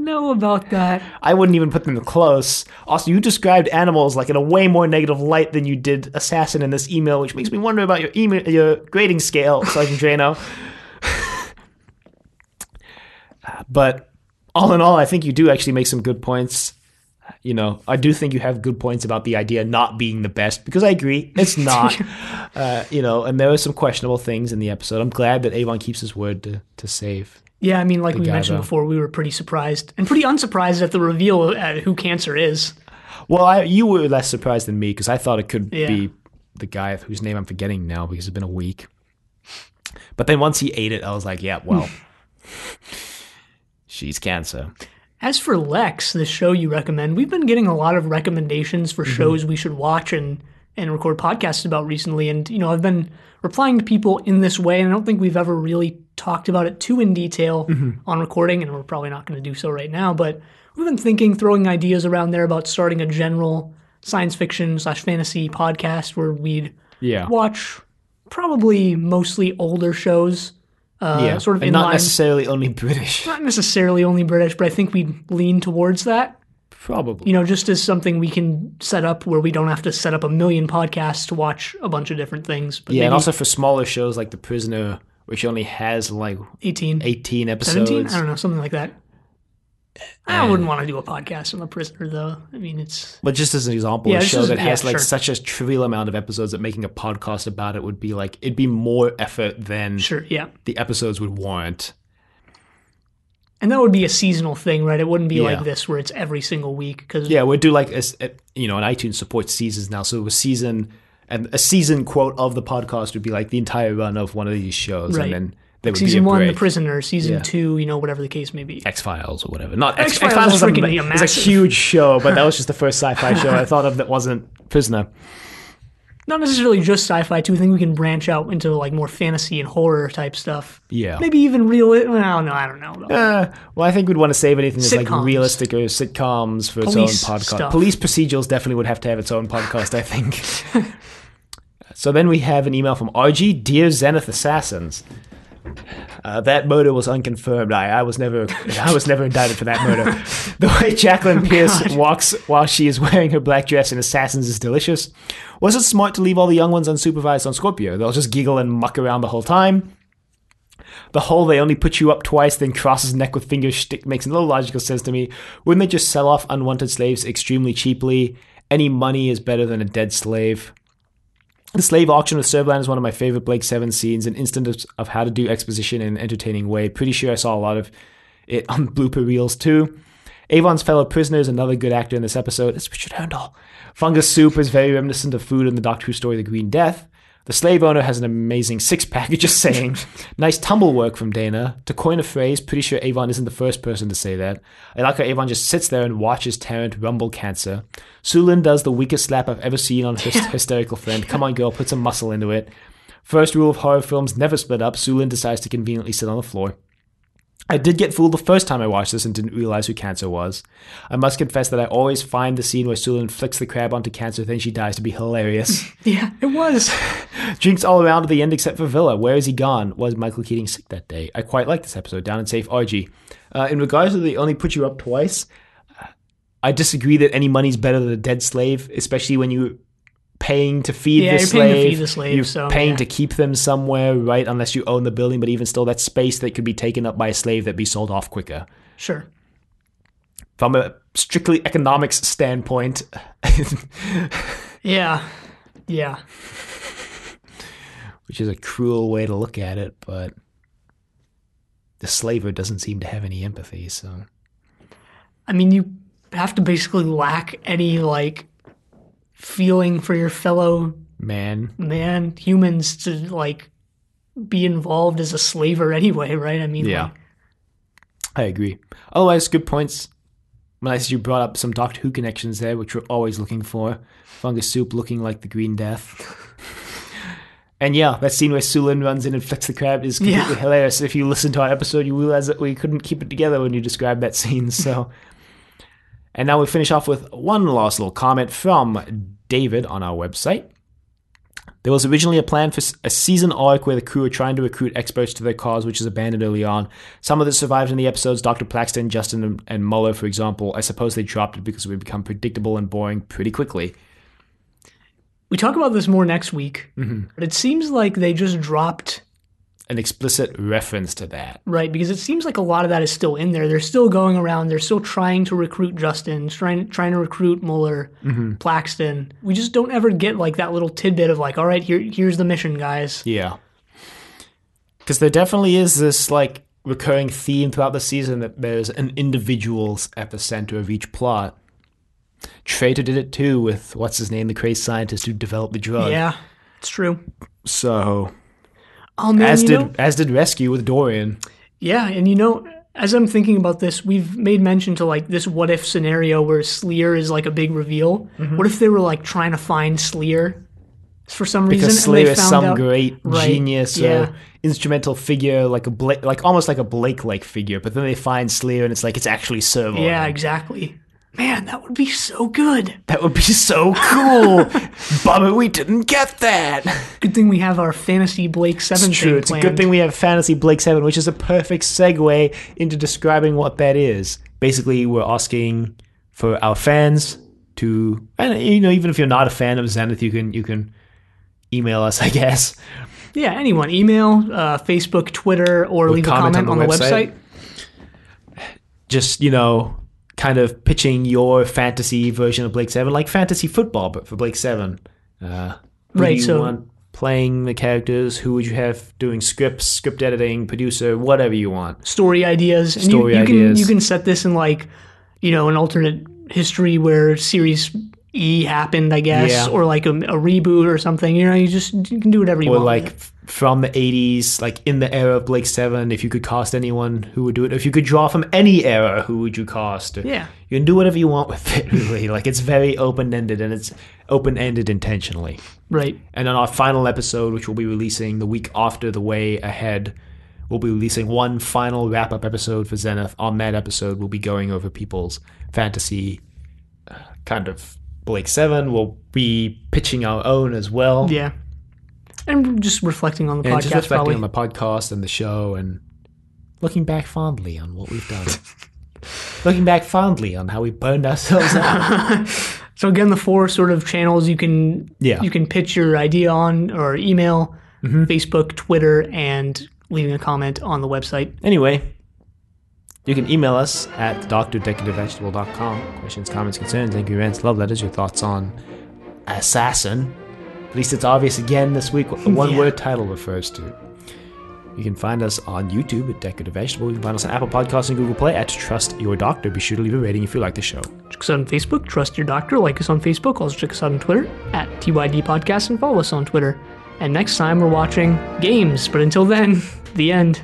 S2: know about that.
S1: I wouldn't even put them close. Also, you described animals like in a way more negative light than you did assassin in this email, which makes me wonder about your email, your grading scale, Sergeant Drano. *laughs* But all in all, I think you do actually make some good points. You know, I do think you have good points about the idea not being the best because I agree it's not. *laughs* uh, you know, and there are some questionable things in the episode. I'm glad that Avon keeps his word to to save.
S2: Yeah, I mean, like we mentioned
S1: though.
S2: before, we were pretty surprised and pretty unsurprised at the reveal at who Cancer is.
S1: Well, I, you were less surprised than me because I thought it could
S2: Yeah.
S1: be the guy whose name I'm forgetting now because it's been a week. But then once he ate it, I was like, yeah, well, *laughs* she's cancer.
S2: As for Lexx, the show you recommend, we've been getting a lot of recommendations for
S1: Mm-hmm.
S2: shows we should watch and and record podcasts about recently. And you know, I've been replying to people in this way, and I don't think we've ever really talked about it too in detail
S1: Mm-hmm.
S2: on recording, and we're probably not going to do so right now. But we've been thinking, throwing ideas around there about starting a general science fiction slash fantasy podcast where we'd
S1: Yeah.
S2: watch probably mostly older shows. Uh,
S1: yeah.
S2: sort of
S1: and not
S2: line,
S1: necessarily only British.
S2: not necessarily only British, but I think we'd lean towards that
S1: Probably.
S2: you know, just as something we can set up where we don't have to set up a million podcasts to watch a bunch of different things. But
S1: yeah, and also for smaller shows like The Prisoner, which only has like
S2: 18,
S1: 18 episodes.
S2: 17? I don't know, something like that. I wouldn't want to do a podcast on The Prisoner, though. I mean, it's
S1: But just as an example,
S2: Yeah,
S1: a show
S2: is-
S1: that has
S2: yeah,
S1: like
S2: sure.
S1: such a trivial amount of episodes that making a podcast about it would be like it'd be more effort than
S2: sure, yeah.
S1: the episodes would warrant.
S2: And that would be a seasonal thing, right? It wouldn't be
S1: Yeah.
S2: like this where it's every single week. Because
S1: Yeah, we'd do like a, a- you know, and iTunes supports seasons now, so it was season and a season quote of the podcast would be like the entire run of one of these shows,
S2: Right.
S1: and then there would
S2: season
S1: be a
S2: one,
S1: break.
S2: The Prisoner. Season
S1: Yeah.
S2: two, you know, whatever the case may be.
S1: X Files or whatever. Not X Files.
S2: is
S1: a,
S2: a
S1: a huge show, but that was just the first sci-fi show I thought of that wasn't Prisoner.
S2: Not necessarily just sci-fi too. I think we can branch out into like more fantasy and horror type stuff.
S1: Yeah.
S2: Maybe even real. Well, no, I don't know.
S1: Uh, well, I think we'd want to save anything that's like realistic or sitcoms for
S2: Police
S1: its own podcast.
S2: stuff.
S1: Police procedurals definitely would have to have its own podcast, I think. *laughs* so then we have an email from RG, Dear Zenith Assassins. Uh, that murder was unconfirmed. I, I was never, I was never indicted for that murder. *laughs* The way Jacqueline Pearce
S2: God.
S1: walks while she is wearing her black dress in Assassins is delicious. Was it smart to leave all the young ones unsupervised on Scorpio? They'll just giggle and muck around the whole time. The whole they only put you up twice, then cross his neck with fingers shtick makes no logical sense to me. Wouldn't they just sell off unwanted slaves extremely cheaply? Any money is better than a dead slave. The slave auction with Servalan is one of my favorite Blake Seven scenes, an instant of, of how to do exposition in an entertaining way. Pretty sure I saw a lot of it on *laughs* blooper reels too. Avon's fellow prisoner is another good actor in this episode. It's Richard Hurndall. Fungus soup is very reminiscent of food in the Doctor Who story The Green Death. The slave owner has an amazing six pack, *laughs* just saying. nice tumble work from Dayna. To coin a phrase, pretty sure Avon isn't the first person to say that. I like how Avon just sits there and watches Tarrant rumble cancer. Soolin does the weakest slap I've ever seen on his *laughs* hysterical friend. Come on, girl, put some muscle into it. First rule of horror films never split up. Soolin decides to conveniently sit on the floor. I did get fooled the first time I watched this and didn't realize who Cancer was. I must confess that I always find the scene where Soolin flicks the crab onto Cancer, then she dies to be hilarious. *laughs*
S2: Yeah, it was. *sighs*
S1: Drinks all around at the end except for Vila. Where is he gone? Was Michael Keating sick that day? I quite like this episode. Down and safe, RG. Uh, in regards to the only put you up twice, uh, I disagree that any money's better than a dead slave, especially when you're paying to feed
S2: Yeah,
S1: the
S2: you're
S1: slave.
S2: paying to feed the slave,
S1: You're
S2: so,
S1: paying
S2: yeah.
S1: to keep them somewhere, right? Unless you own the building, but even still, that space that could be taken up by a slave that be sold off quicker.
S2: Sure.
S1: From a strictly economics standpoint, *laughs*
S2: Yeah. Yeah.
S1: which is a cruel way to look at it, but the slaver doesn't seem to have any empathy, so.
S2: I mean, you have to basically lack any like feeling for your fellow
S1: Man,
S2: man humans to like be involved as a slaver anyway, right? I mean,
S1: Yeah.
S2: like,
S1: I agree. Otherwise, good points. Nice you brought up some Doctor Who connections there, which we're always looking for. Fungus Soup looking like the Green Death. *laughs* and yeah, that scene where Soolin runs in and flicks the crab is completely
S2: Yeah.
S1: hilarious. If you listen to our episode, you realize that we couldn't keep it together when you described that scene. So, *laughs* and now we finish off with one last little comment from David on our website. There was originally a plan for a season arc where the crew are trying to recruit experts to their cause, which is abandoned early on. Some of it survived in the episodes. Dr. Plaxton, Justin, and, and Muller, for example. I suppose they dropped it because it would become predictable and boring pretty quickly.
S2: we talk about this more next week,
S1: Mm-hmm.
S2: but it seems like they just dropped
S1: An explicit reference to that.
S2: right because it seems like a lot of that is still in there. They're still going around. They're still trying to recruit Justin, trying trying to recruit Muller,
S1: Mm-hmm.
S2: Plaxton. We just don't ever get like that little tidbit of like, all right, here here's the mission, guys.
S1: Yeah. Because there definitely is this, like, recurring theme throughout the season that there's an individual at the center of each plot. Traitor did it too with, what's his name, the crazy scientist who developed the drug.
S2: Yeah, it's true.
S1: So,
S2: Oh man,
S1: as did
S2: know,
S1: as did Rescue with Dorian.
S2: Yeah, and you know, as I'm thinking about this, we've made mention to like this what if scenario where Sleer is like a big reveal.
S1: Mm-hmm.
S2: What if they were like trying to find Sleer for some reason?
S1: Because
S2: and
S1: Sleer
S2: they
S1: is some
S2: out-
S1: great
S2: Right,
S1: genius
S2: yeah.
S1: or instrumental figure, like a Blake, like almost like a Blake-like figure. But then they find Sleer, and it's like it's actually Servo.
S2: Yeah, exactly. Man, that would be so good.
S1: that would be so cool. *laughs* Bummer we didn't get that.
S2: Good thing we have our fantasy Blake Seven
S1: It's true. It's a good thing we have Fantasy Blake 7, which is a perfect segue into describing what that is. Basically, we're asking for our fans to, and you know, even if you're not a fan of Zenith, you can you can email us, I guess.
S2: Yeah, anyone, email, uh, Facebook, Twitter, or leave a comment on the, website.
S1: Just you know, kind of pitching your fantasy version of Blake 7, like fantasy football, but for Blake 7. Uh, who
S2: Right, so-
S1: want playing the characters? Who would you have doing scripts, script editing, producer, whatever you want?
S2: story ideas. And
S1: Story
S2: you, you
S1: ideas.
S2: Can, you can set this in like, you know, an alternate history where series E happened, I guess,
S1: Yeah.
S2: or like a, a reboot or something. You know, you just you can do whatever you
S1: or
S2: want.
S1: like
S2: with it.
S1: from the 80s like in the era of blake seven if you could cast anyone who would do it if you could draw from any era who would you cast
S2: Yeah.
S1: you can do whatever you want with it *laughs* really like it's very open-ended and it's open-ended intentionally
S2: right.
S1: and on our final episode which we'll be releasing the week after the way ahead we'll be releasing one final wrap-up episode for zenith on that episode we'll be going over people's fantasy uh, kind of blake seven we'll be pitching our own as well
S2: Yeah. And just reflecting on the
S1: and
S2: podcast,
S1: just reflecting
S2: probably.
S1: on the podcast and the show and looking back fondly on what we've done. *laughs* looking back fondly on how we burned ourselves out. *laughs*
S2: So again, the four sort of channels you can
S1: Yeah.
S2: you can pitch your idea on or email, mm-hmm. Facebook, Twitter, and leaving a comment on the website.
S1: anyway, you can email us at doctordecadavevegetable.com. Questions, comments, concerns, angry rants, love letters, your thoughts on Assassin. At least it's obvious again this week what the *laughs* one
S2: Yeah.
S1: word title refers to. You can find us on YouTube at Decorative Vegetable. You can find us on Apple Podcasts and Google Play at Trust Your Doctor. Be sure to leave a rating if you like the show.
S2: Check us out on Facebook, Trust Your Doctor. Like us on Facebook. Also check us out on Twitter at TYD Podcast and follow us on Twitter. And next time we're watching games. But until then, *laughs* the end.